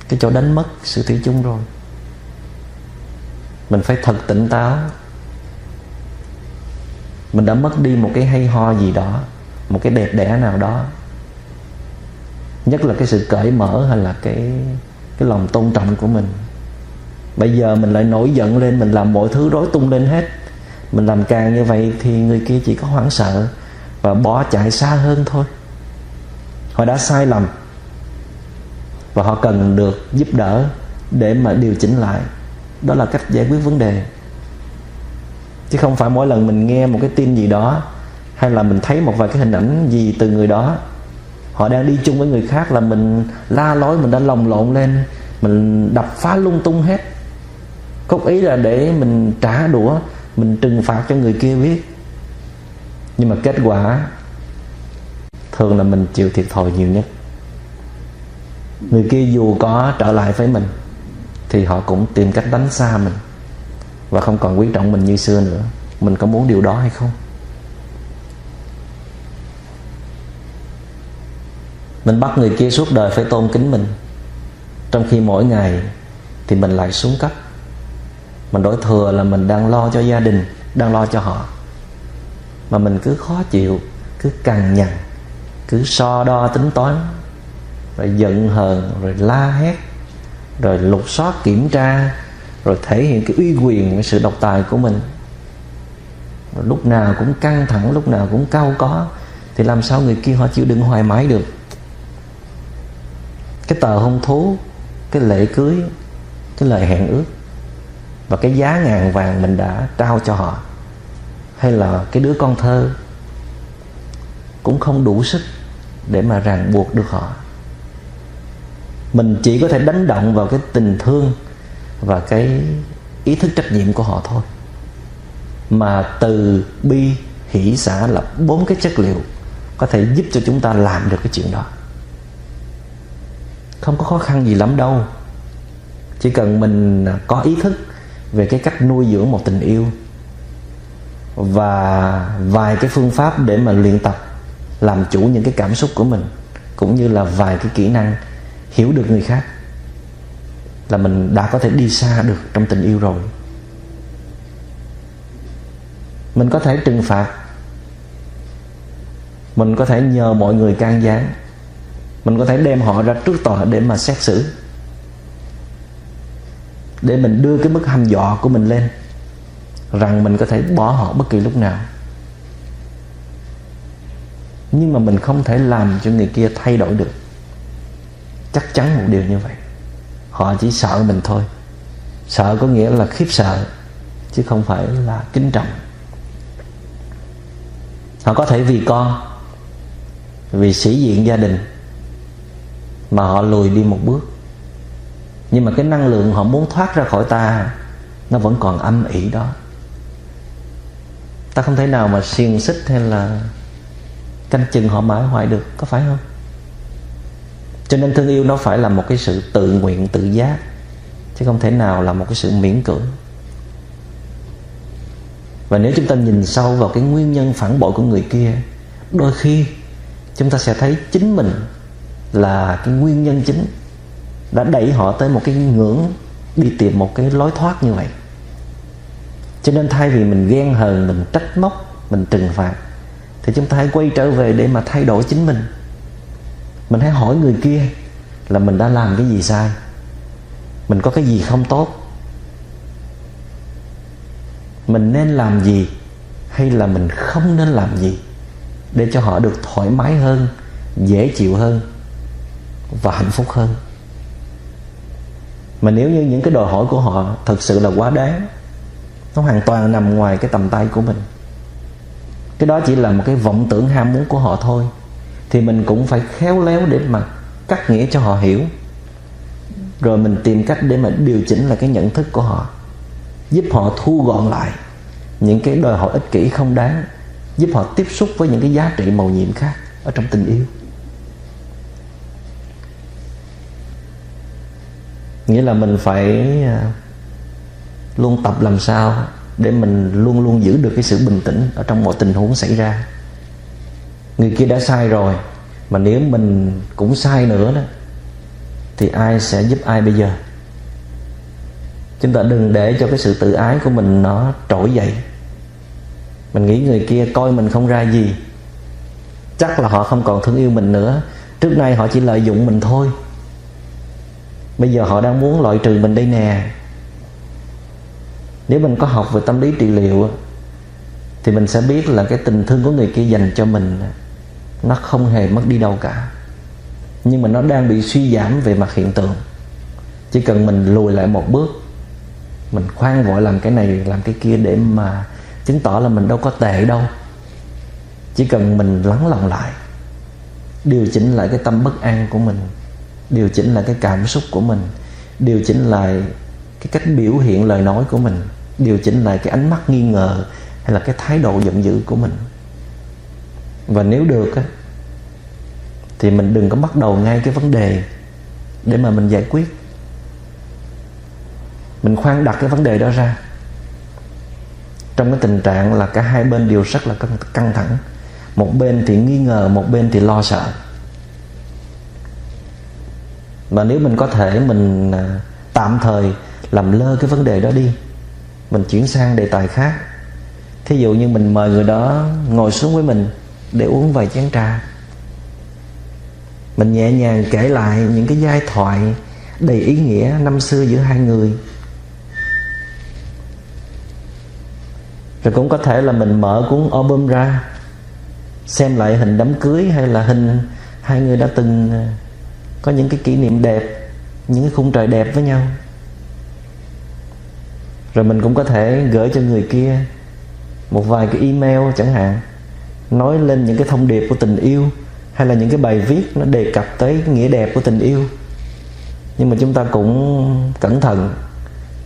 cái chỗ đánh mất sự thủy chung rồi. Mình phải thật tỉnh táo. Mình đã mất đi một cái hay ho gì đó, một cái đẹp đẽ nào đó. Nhất là cái sự cởi mở hay là cái cái lòng tôn trọng của mình bây giờ mình lại nổi giận lên, mình làm mọi thứ rối tung lên hết. Mình làm càng như vậy thì người kia chỉ có hoảng sợ và bỏ chạy xa hơn thôi. Họ đã sai lầm và họ cần được giúp đỡ để mà điều chỉnh lại. Đó là cách giải quyết vấn đề. Chứ không phải mỗi lần mình nghe một cái tin gì đó hay là mình thấy một vài cái hình ảnh gì từ người đó, họ đang đi chung với người khác là mình la lối, mình đã lồng lộn lên, mình đập phá lung tung hết cốt ý là để mình trả đũa, mình trừng phạt cho người kia biết. Nhưng mà kết quả thường là mình chịu thiệt thòi nhiều nhất. Người kia dù có trở lại với mình, thì họ cũng tìm cách đánh xa mình và không còn quý trọng mình như xưa nữa. Mình có muốn điều đó hay không? Mình bắt người kia suốt đời phải tôn kính mình. Trong khi mỗi ngày thì mình lại xuống cấp mình đổi thừa là mình đang lo cho gia đình, đang lo cho họ. Mà mình cứ khó chịu, cứ cằn nhằn, cứ so đo tính toán, rồi giận hờn, rồi la hét, rồi lục soát kiểm tra, rồi thể hiện cái uy quyền cái sự độc tài của mình. Rồi lúc nào cũng căng thẳng, lúc nào cũng cao có, thì làm sao người kia họ chịu đựng hoài mãi được? Cái tờ hôn thú, cái lễ cưới, cái lời hẹn ước và cái giá ngàn vàng mình đã trao cho họ. Hay là cái đứa con thơ cũng không đủ sức để mà ràng buộc được họ. Mình chỉ có thể đánh động vào cái tình thương và cái ý thức trách nhiệm của họ thôi. Mà từ bi, hỷ xã là bốn cái chất liệu có thể giúp cho chúng ta làm được cái chuyện đó. Không có khó khăn gì lắm đâu. Chỉ cần mình có ý thức về cái cách nuôi dưỡng một tình yêu và vài cái phương pháp để mà luyện tập làm chủ những cái cảm xúc của mình, cũng như là vài cái kỹ năng hiểu được người khác, là mình đã có thể đi xa được trong tình yêu rồi. Mình có thể trừng phạt, mình có thể nhờ mọi người can gián, mình có thể đem họ ra trước tòa để mà xét xử để mình đưa cái mức hăm dọa của mình lên, rằng mình có thể bỏ họ bất kỳ lúc nào. Nhưng mà mình không thể làm cho người kia thay đổi được. Chắc chắn một điều như vậy. Họ chỉ sợ mình thôi. Sợ có nghĩa là khiếp sợ, chứ không phải là kính trọng. Họ có thể vì con, vì sĩ diện gia đình, mà họ lùi đi một bước nhưng mà cái năng lượng họ muốn thoát ra khỏi ta, nó vẫn còn âm ỉ đó. Ta không thể nào mà xiên xích hay là canh chừng họ mãi hoại được, có phải không? Cho nên thương yêu nó phải là một cái sự tự nguyện, tự giác, chứ không thể nào là một cái sự miễn cưỡng. Và nếu chúng ta nhìn sâu vào cái nguyên nhân phản bội của người kia, đôi khi chúng ta sẽ thấy chính mình là cái nguyên nhân chính đã đẩy họ tới một cái ngưỡng đi tìm một cái lối thoát như vậy. Cho nên thay vì mình ghen hờn, mình trách móc, mình trừng phạt, thì chúng ta hãy quay trở về để mà thay đổi chính mình. Mình hãy hỏi người kia là mình đã làm cái gì sai? Mình có cái gì không tốt? Mình nên làm gì hay là mình không nên làm gì để cho họ được thoải mái hơn, dễ chịu hơn và hạnh phúc hơn? Mà nếu như những cái đòi hỏi của họ thật sự là quá đáng, nó hoàn toàn nằm ngoài cái tầm tay của mình. Cái đó chỉ là một cái vọng tưởng ham muốn của họ thôi. Thì mình cũng phải khéo léo để mà cắt nghĩa cho họ hiểu. Rồi mình tìm cách để mà điều chỉnh lại cái nhận thức của họ. Giúp họ thu gọn lại những cái đòi hỏi ích kỷ không đáng. Giúp họ tiếp xúc với những cái giá trị màu nhiệm khác ở trong tình yêu. Nghĩa là mình phải à, luôn tập làm sao để mình luôn luôn giữ được cái sự bình tĩnh ở trong mọi tình huống xảy ra. Người kia đã sai rồi, mà nếu mình cũng sai nữa đó, thì ai sẽ giúp ai bây giờ? Chúng ta đừng để cho cái sự tự ái của mình nó trỗi dậy. Mình nghĩ người kia coi mình không ra gì, chắc là họ không còn thương yêu mình nữa. Trước nay họ chỉ lợi dụng mình thôi bây giờ họ đang muốn loại trừ mình đây nè. Nếu mình có học về tâm lý trị liệu, thì mình sẽ biết là cái tình thương của người kia dành cho mình, nó không hề mất đi đâu cả. Nhưng mà nó đang bị suy giảm về mặt hiện tượng. Chỉ cần mình lùi lại một bước, mình khoan vội làm cái này, làm cái kia để mà chứng tỏ là mình đâu có tệ đâu. Chỉ cần mình lắng lòng lại, điều chỉnh lại cái tâm bất an của mình điều chỉnh lại cái cảm xúc của mình. Điều chỉnh lại cái cách biểu hiện lời nói của mình. Điều chỉnh lại cái ánh mắt nghi ngờ hay là cái thái độ giận dữ của mình. Và nếu được á, thì mình đừng có bắt đầu ngay cái vấn đề để mà mình giải quyết. Mình khoan đặt cái vấn đề đó ra. Trong cái tình trạng là cả hai bên đều rất là căng thẳng. Một bên thì nghi ngờ, một bên thì lo sợ mà nếu mình có thể mình à, tạm thời làm lơ cái vấn đề đó đi, mình chuyển sang đề tài khác. Thí dụ như mình mời người đó ngồi xuống với mình để uống vài chén trà. Mình nhẹ nhàng kể lại những cái giai thoại đầy ý nghĩa năm xưa giữa hai người. Rồi cũng có thể là mình mở cuốn album ra, xem lại hình đám cưới hay là hình hai người đã từng à, có những cái kỷ niệm đẹp, những cái khung trời đẹp với nhau. Rồi mình cũng có thể gửi cho người kia một vài cái email chẳng hạn, nói lên những cái thông điệp của tình yêu, hay là những cái bài viết nó đề cập tới nghĩa đẹp của tình yêu. Nhưng mà chúng ta cũng cẩn thận,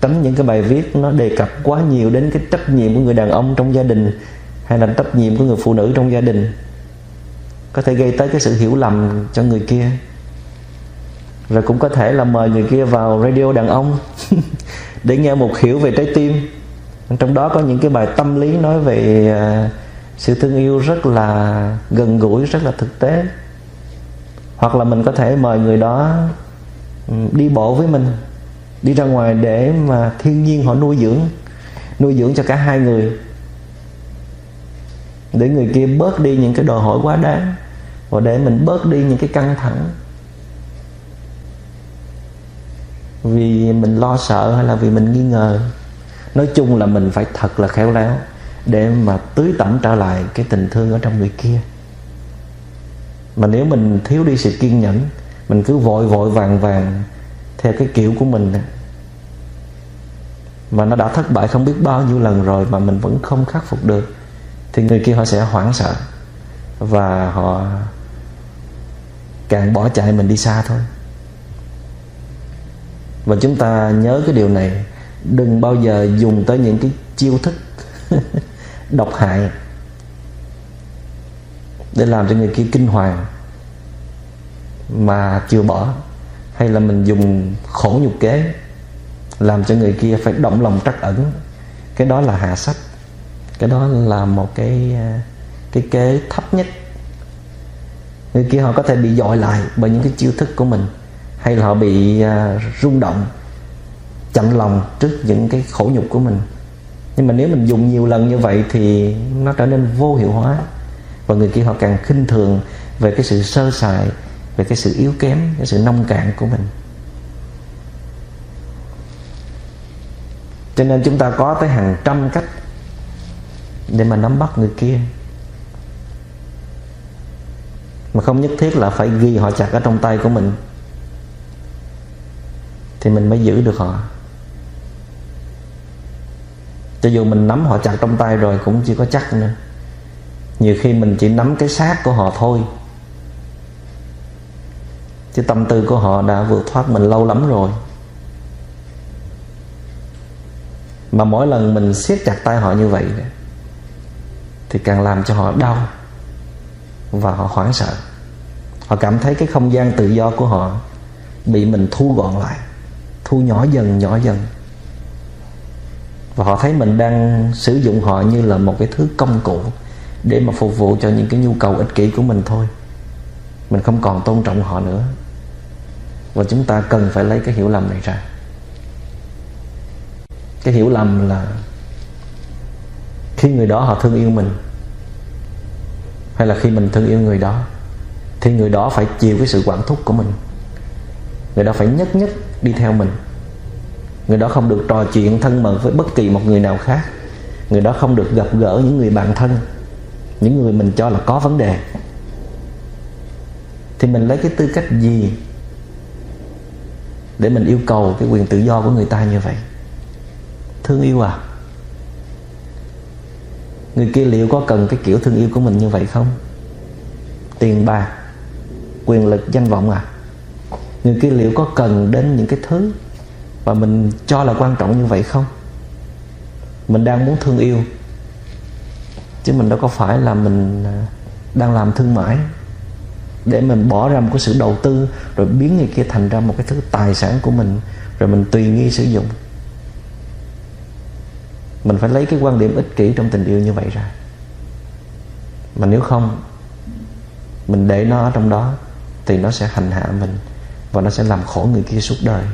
tránh những cái bài viết nó đề cập quá nhiều đến cái trách nhiệm của người đàn ông trong gia đình, hay là trách nhiệm của người phụ nữ trong gia đình. Có thể gây tới cái sự hiểu lầm cho người kia rồi cũng có thể là mời người kia vào radio đàn ông để nghe một hiểu về trái tim. Trong đó có những cái bài tâm lý nói về à, sự thương yêu rất là gần gũi, rất là thực tế. Hoặc là mình có thể mời người đó ừ, đi bộ với mình, đi ra ngoài để mà thiên nhiên họ nuôi dưỡng nuôi dưỡng cho cả hai người. Để người kia bớt đi những cái đòi hỏi quá đáng, và để mình bớt đi những cái căng thẳng. Vì mình lo sợ hay là vì mình nghi ngờ? Nói chung là mình phải thật là khéo léo để mà tưới tẩm trở lại cái tình thương ở trong người kia. Mà nếu mình thiếu đi sự kiên nhẫn, mình cứ vội vội vàng vàng theo cái kiểu của mình mà nó đã thất bại không biết bao nhiêu lần rồi mà mình vẫn không khắc phục được, thì người kia họ sẽ hoảng sợ và họ càng bỏ chạy mình đi xa thôi và chúng ta nhớ cái điều này. Đừng bao giờ dùng tới những cái chiêu thức độc hại để làm cho người kia kinh hoàng mà chưa bỏ, hay là mình dùng khổ nhục kế làm cho người kia phải động lòng trắc ẩn. Cái đó là hạ sách. Cái đó là một cái cái kế thấp nhất. Người kia họ có thể bị dội lại bởi những cái chiêu thức của mình hay là họ bị à, rung động, chạnh lòng trước những cái khổ nhục của mình. Nhưng mà nếu mình dùng nhiều lần như vậy thì nó trở nên vô hiệu hóa. Và người kia họ càng khinh thường về cái sự sơ sài, về cái sự yếu kém, cái sự nông cạn của mình. Cho nên chúng ta có tới hàng trăm cách để mà nắm bắt người kia. Mà không nhất thiết là phải ghi họ chặt ở trong tay của mình thì mình mới giữ được họ. Cho dù mình nắm họ chặt trong tay rồi cũng chưa có chắc nữa. Nhiều khi mình chỉ nắm cái xác của họ thôi. Chứ tâm tư của họ đã vượt thoát mình lâu lắm rồi. Mà mỗi lần mình siết chặt tay họ như vậy thì càng làm cho họ đau và họ hoảng sợ. Họ cảm thấy cái không gian tự do của họ bị mình thu gọn lại thu nhỏ dần nhỏ dần. Và họ thấy mình đang sử dụng họ như là một cái thứ công cụ để mà phục vụ cho những cái nhu cầu ích kỷ của mình thôi. Mình không còn tôn trọng họ nữa. Và chúng ta cần phải lấy cái hiểu lầm này ra. Cái hiểu lầm là khi người đó họ thương yêu mình, hay là khi mình thương yêu người đó, thì người đó phải chịu cái sự quản thúc của mình. Người đó phải nhất nhất đi theo mình. Người đó không được trò chuyện thân mật với bất kỳ một người nào khác. Người đó không được gặp gỡ những người bạn thân, những người mình cho là có vấn đề. Thì mình lấy cái tư cách gì để mình yêu cầu cái quyền tự do của người ta như vậy? Thương yêu à? Người kia liệu có cần cái kiểu thương yêu của mình như vậy không? Tiền bạc, quyền lực, danh vọng à? Người kia liệu có cần đến những cái thứ và mình cho là quan trọng như vậy không? Mình đang muốn thương yêu, chứ mình đâu có phải là mình à, đang làm thương mại. Để mình bỏ ra một cái sự đầu tư, rồi biến người kia thành ra một cái thứ tài sản của mình, rồi mình tùy nghi sử dụng. Mình phải lấy cái quan điểm ích kỷ trong tình yêu như vậy ra. Mà nếu không, mình để nó ở trong đó, thì nó sẽ hành hạ mình và nó sẽ làm khổ người kia suốt đời.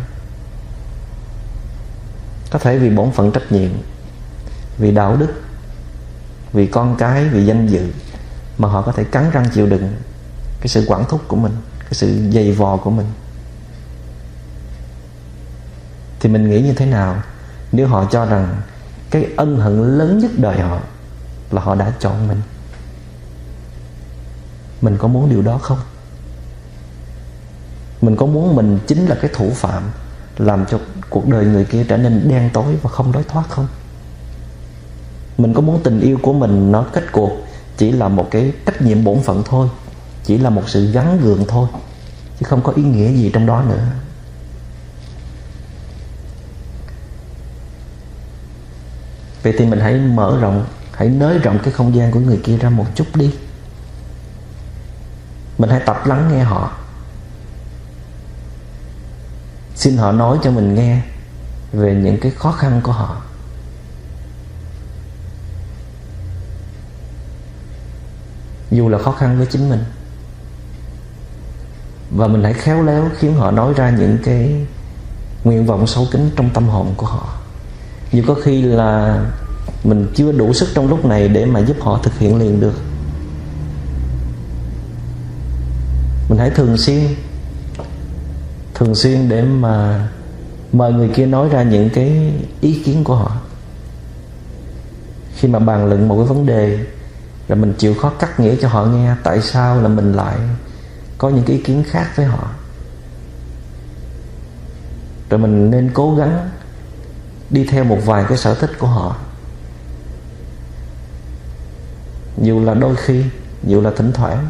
Có thể vì bổn phận trách nhiệm, vì đạo đức, vì con cái, vì danh dự, mà họ có thể cắn răng chịu đựng cái sự quản thúc của mình, cái sự dày vò của mình. Thì mình nghĩ như thế nào nếu họ cho rằng cái ân hận lớn nhất đời họ là họ đã chọn mình? Mình có muốn điều đó không? Mình có muốn mình chính là cái thủ phạm làm cho cuộc đời người kia trở nên đen tối và không đối thoát không? Mình có muốn tình yêu của mình nó kết cuộc chỉ là một cái trách nhiệm bổn phận thôi, chỉ là một sự gắn gượng thôi, chứ không có ý nghĩa gì trong đó nữa. Vậy thì mình hãy mở rộng, hãy nới rộng cái không gian của người kia ra một chút đi. Mình hãy tập lắng nghe họ xin họ nói cho mình nghe về những cái khó khăn của họ. Dù là khó khăn với chính mình, và mình hãy khéo léo khiến họ nói ra những cái nguyện vọng sâu kín trong tâm hồn của họ. Dù có khi là mình chưa đủ sức trong lúc này để mà giúp họ thực hiện liền được. Mình hãy thường xuyên thường xuyên để mà mời người kia nói ra những cái ý kiến của họ. Khi mà bàn luận một cái vấn đề là mình chịu khó cắt nghĩa cho họ nghe, tại sao là mình lại có những cái ý kiến khác với họ? Rồi mình nên cố gắng đi theo một vài cái sở thích của họ. Dù là đôi khi, dù là thỉnh thoảng,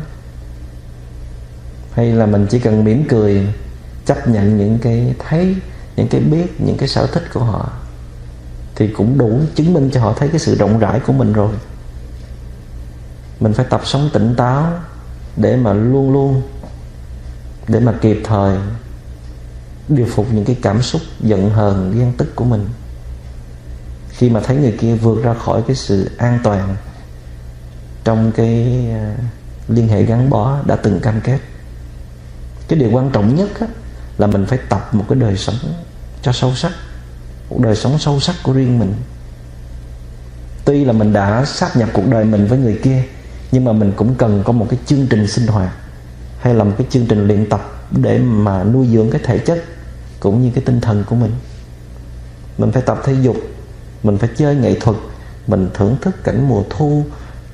hay là mình chỉ cần mỉm cười chấp nhận những cái thấy những cái biết những cái sở thích của họ thì cũng đủ chứng minh cho họ thấy cái sự rộng rãi của mình rồi. Mình phải tập sống tỉnh táo để mà luôn luôn để mà kịp thời điều phục những cái cảm xúc giận hờn ghen tức của mình. Khi mà thấy người kia vượt ra khỏi cái sự an toàn trong cái à, liên hệ gắn bó đã từng cam kết. Cái điều quan trọng nhất á, là mình phải tập một cái đời sống cho sâu sắc, một đời sống sâu sắc của riêng mình. Tuy là mình đã sáp nhập cuộc đời mình với người kia, nhưng mà mình cũng cần có một cái chương trình sinh hoạt, hay là một cái chương trình luyện tập để mà nuôi dưỡng cái thể chất cũng như cái tinh thần của mình. Mình phải tập thể dục, mình phải chơi nghệ thuật, mình thưởng thức cảnh mùa thu,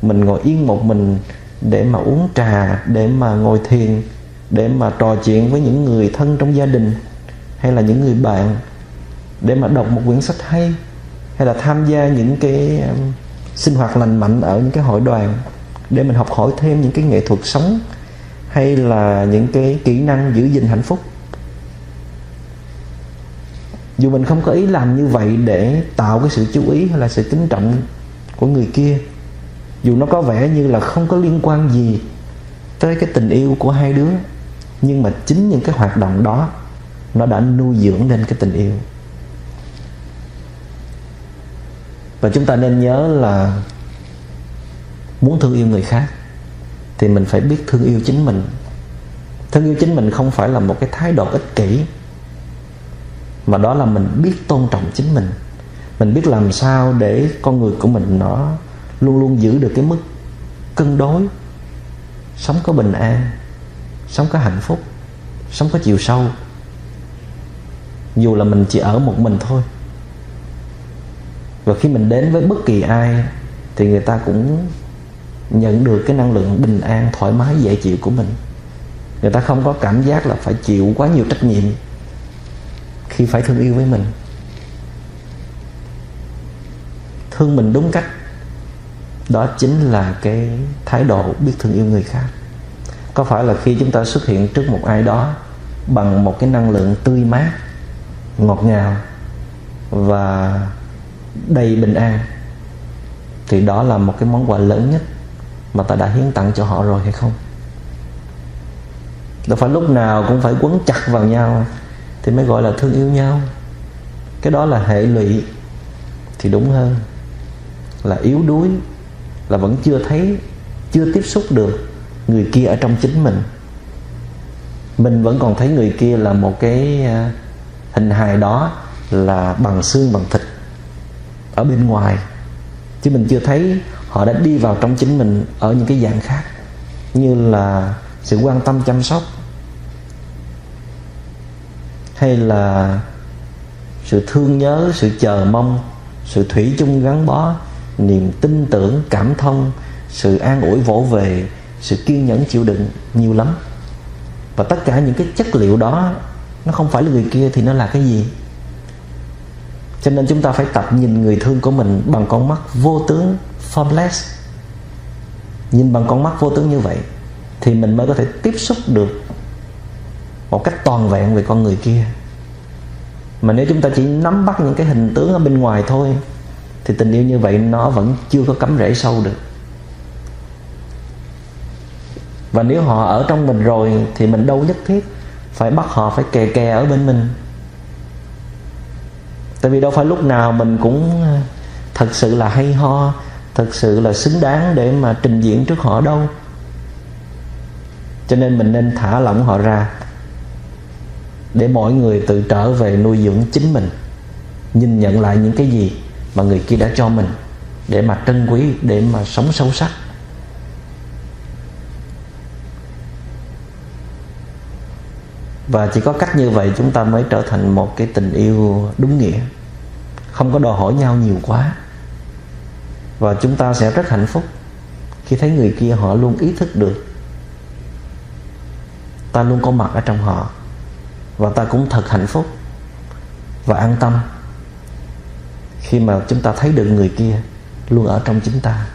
mình ngồi yên một mình để mà uống trà, để mà ngồi thiền để mà trò chuyện với những người thân trong gia đình hay là những người bạn, để mà đọc một quyển sách hay hay là tham gia những cái um, sinh hoạt lành mạnh ở những cái hội đoàn để mình học hỏi thêm những cái nghệ thuật sống hay là những cái kỹ năng giữ gìn hạnh phúc. Dù mình không có ý làm như vậy để tạo cái sự chú ý hay là sự kính trọng của người kia, dù nó có vẻ như là không có liên quan gì tới cái tình yêu của hai đứa nhưng mà chính những cái hoạt động đó, nó đã nuôi dưỡng nên cái tình yêu. Và chúng ta nên nhớ là muốn thương yêu người khác thì mình phải biết thương yêu chính mình. Thương yêu chính mình không phải là một cái thái độ ích kỷ, mà đó là mình biết tôn trọng chính mình. Mình biết làm sao để con người của mình nó luôn luôn giữ được cái mức cân đối, sống có bình an sống có hạnh phúc, sống có chiều sâu. Dù là mình chỉ ở một mình thôi. Và khi mình đến với bất kỳ ai, thì người ta cũng nhận được cái năng lượng bình an, thoải mái, dễ chịu của mình. Người ta không có cảm giác là phải chịu quá nhiều trách nhiệm khi phải thương yêu với mình. Thương mình đúng cách, đó chính là cái thái độ biết thương yêu người khác có phải là khi chúng ta xuất hiện trước một ai đó bằng một cái năng lượng tươi mát, ngọt ngào và đầy bình an, thì đó là một cái món quà lớn nhất mà ta đã hiến tặng cho họ rồi hay không? Đâu phải lúc nào cũng phải quấn chặt vào nhau thì mới gọi là thương yêu nhau. Cái đó là hệ lụy, thì đúng hơn là yếu đuối là vẫn chưa thấy, chưa tiếp xúc được người kia ở trong chính mình. Mình vẫn còn thấy người kia là một cái à, hình hài đó là bằng xương bằng thịt ở bên ngoài. Chứ mình chưa thấy họ đã đi vào trong chính mình ở những cái dạng khác, như là sự quan tâm chăm sóc, hay là sự thương nhớ, sự chờ mong, sự thủy chung gắn bó, niềm tin tưởng, cảm thông, sự an ủi vỗ về sự kiên nhẫn, chịu đựng nhiều lắm. Và tất cả những cái chất liệu đó, nó không phải là người kia thì nó là cái gì? Cho nên chúng ta phải tập nhìn người thương của mình bằng con mắt vô tướng, formless. Nhìn bằng con mắt vô tướng như vậy, thì mình mới có thể tiếp xúc được một cách toàn vẹn về con người kia. Mà nếu chúng ta chỉ nắm bắt những cái hình tướng ở bên ngoài thôi, thì tình yêu như vậy nó vẫn chưa có cắm rễ sâu được và nếu họ ở trong mình rồi thì mình đâu nhất thiết phải bắt họ phải kè kè ở bên mình. Tại vì đâu phải lúc nào mình cũng ờ, thật sự là hay ho, thật sự là xứng đáng để mà trình diễn trước họ đâu. Cho nên mình nên thả lỏng họ ra để mỗi người tự trở về nuôi dưỡng chính mình, nhìn nhận lại những cái gì mà người kia đã cho mình để mà trân quý, để mà sống sâu sắc. Và chỉ có cách như vậy chúng ta mới trở thành một cái tình yêu đúng nghĩa. Không có đòi hỏi nhau nhiều quá. Và chúng ta sẽ rất hạnh phúc khi thấy người kia họ luôn ý thức được ta luôn có mặt ở trong họ. Và ta cũng thật hạnh phúc và an tâm khi mà chúng ta thấy được người kia luôn ở trong chúng ta.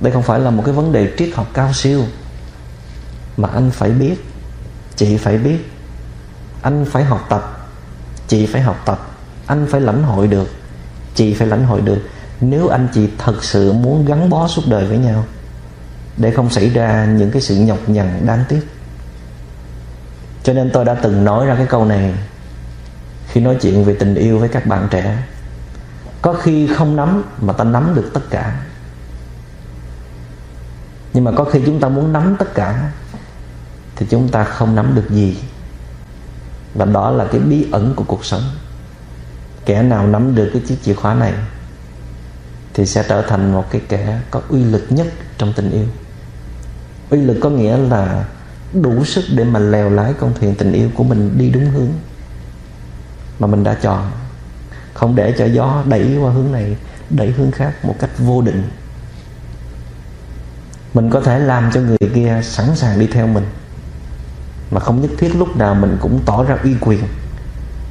Đây không phải là một cái vấn đề triết học cao siêu mà anh phải biết chị phải biết, anh phải học tập. Chị phải học tập, anh phải lãnh hội được. Chị phải lãnh hội được. Nếu anh chị thật sự muốn gắn bó suốt đời với nhau, để không xảy ra những cái sự nhọc nhằn đáng tiếc. Cho nên tôi đã từng nói ra cái câu này khi nói chuyện về tình yêu với các bạn trẻ. Có khi không nắm mà ta nắm được tất cả. Nhưng mà có khi chúng ta muốn nắm tất cả thì chúng ta không nắm được gì. Và đó là cái bí ẩn của cuộc sống. Kẻ nào nắm được cái chiếc chìa khóa này thì sẽ trở thành một cái kẻ có uy lực nhất trong tình yêu. Uy lực có nghĩa là đủ sức để mà lèo lái con thuyền tình yêu của mình đi đúng hướng mà mình đã chọn. Không để cho gió đẩy qua hướng này, đẩy hướng khác một cách vô định. Mình có thể làm cho người kia sẵn sàng đi theo mình mà không nhất thiết lúc nào mình cũng tỏ ra uy quyền,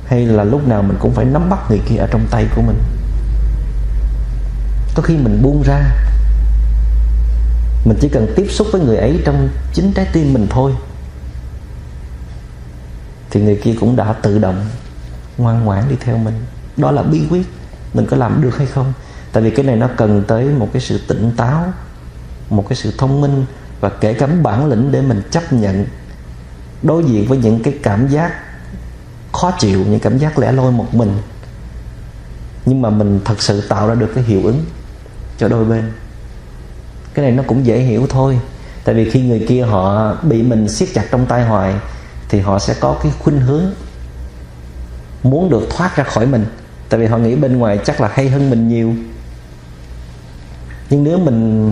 hay là lúc nào mình cũng phải nắm bắt người kia ở trong tay của mình. Có khi mình buông ra, mình chỉ cần tiếp xúc với người ấy trong chính trái tim mình thôi, thì người kia cũng đã tự động ngoan ngoãn đi theo mình. Đó là bí quyết mình có làm được hay không? Tại vì cái này nó cần tới một cái sự tỉnh táo, một cái sự thông minh và kể cả bản lĩnh để mình chấp nhận đối diện với những cái cảm giác khó chịu, những cảm giác lẻ loi một mình. Nhưng mà mình thật sự tạo ra được cái hiệu ứng cho đôi bên. Cái này nó cũng dễ hiểu thôi. Tại vì khi người kia họ bị mình siết chặt trong tay hoài, thì họ sẽ có cái khuynh hướng muốn được thoát ra khỏi mình. Tại vì họ nghĩ bên ngoài chắc là hay hơn mình nhiều. Nhưng nếu mình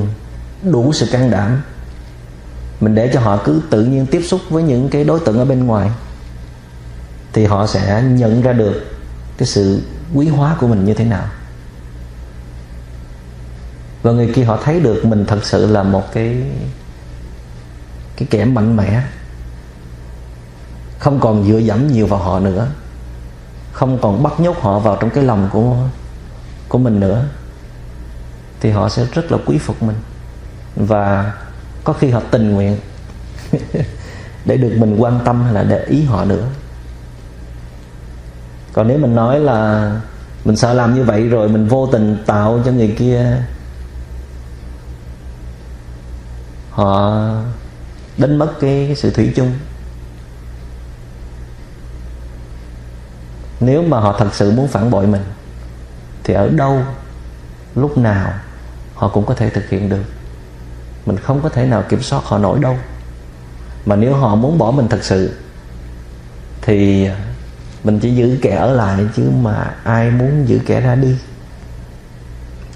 đủ sự can đảm mình để cho họ cứ tự nhiên tiếp xúc với những cái đối tượng ở bên ngoài. Thì họ sẽ nhận ra được cái sự quý hóa của mình như thế nào. Và người kia họ thấy được mình thật sự là một cái cái kẻ mạnh mẽ. Không còn dựa dẫm nhiều vào họ nữa. Không còn bắt nhốt họ vào trong cái lòng của của mình nữa. Thì họ sẽ rất là quý phục mình. Và có khi họ tình nguyện để được mình quan tâm hay là để ý họ nữa. Còn nếu mình nói là mình sợ làm như vậy rồi mình vô tình tạo cho người kia họ đánh mất cái, cái sự thủy chung. Nếu mà họ thật sự muốn phản bội mình thì ở đâu lúc nào họ cũng có thể thực hiện được mình không có thể nào kiểm soát họ nổi đâu. Mà nếu họ muốn bỏ mình thật sự, thì mình chỉ giữ kẻ ở lại chứ mà ai muốn giữ kẻ ra đi.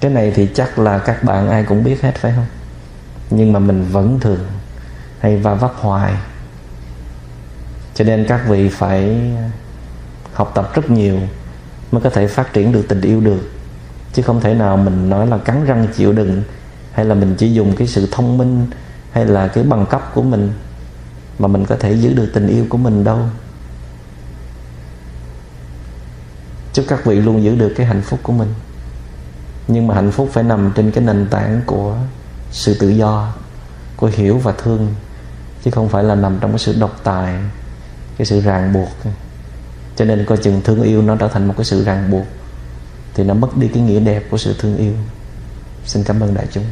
Cái này thì chắc là các bạn ai cũng biết hết, phải không? Nhưng mà mình vẫn thường hay va vấp hoài. Cho nên các vị phải học tập rất nhiều mới có thể phát triển được tình yêu được. Chứ không thể nào mình nói là cắn răng chịu đựng hay là mình chỉ dùng cái sự thông minh hay là cái bằng cấp của mình mà mình có thể giữ được tình yêu của mình đâu. Chúc các vị luôn giữ được cái hạnh phúc của mình. Nhưng mà hạnh phúc phải nằm trên cái nền tảng của sự tự do, của hiểu và thương, chứ không phải là nằm trong cái sự độc tài, cái sự ràng buộc. Cho nên coi chừng thương yêu nó trở thành một cái sự ràng buộc, thì nó mất đi cái nghĩa đẹp của sự thương yêu xin cảm ơn đại chúng.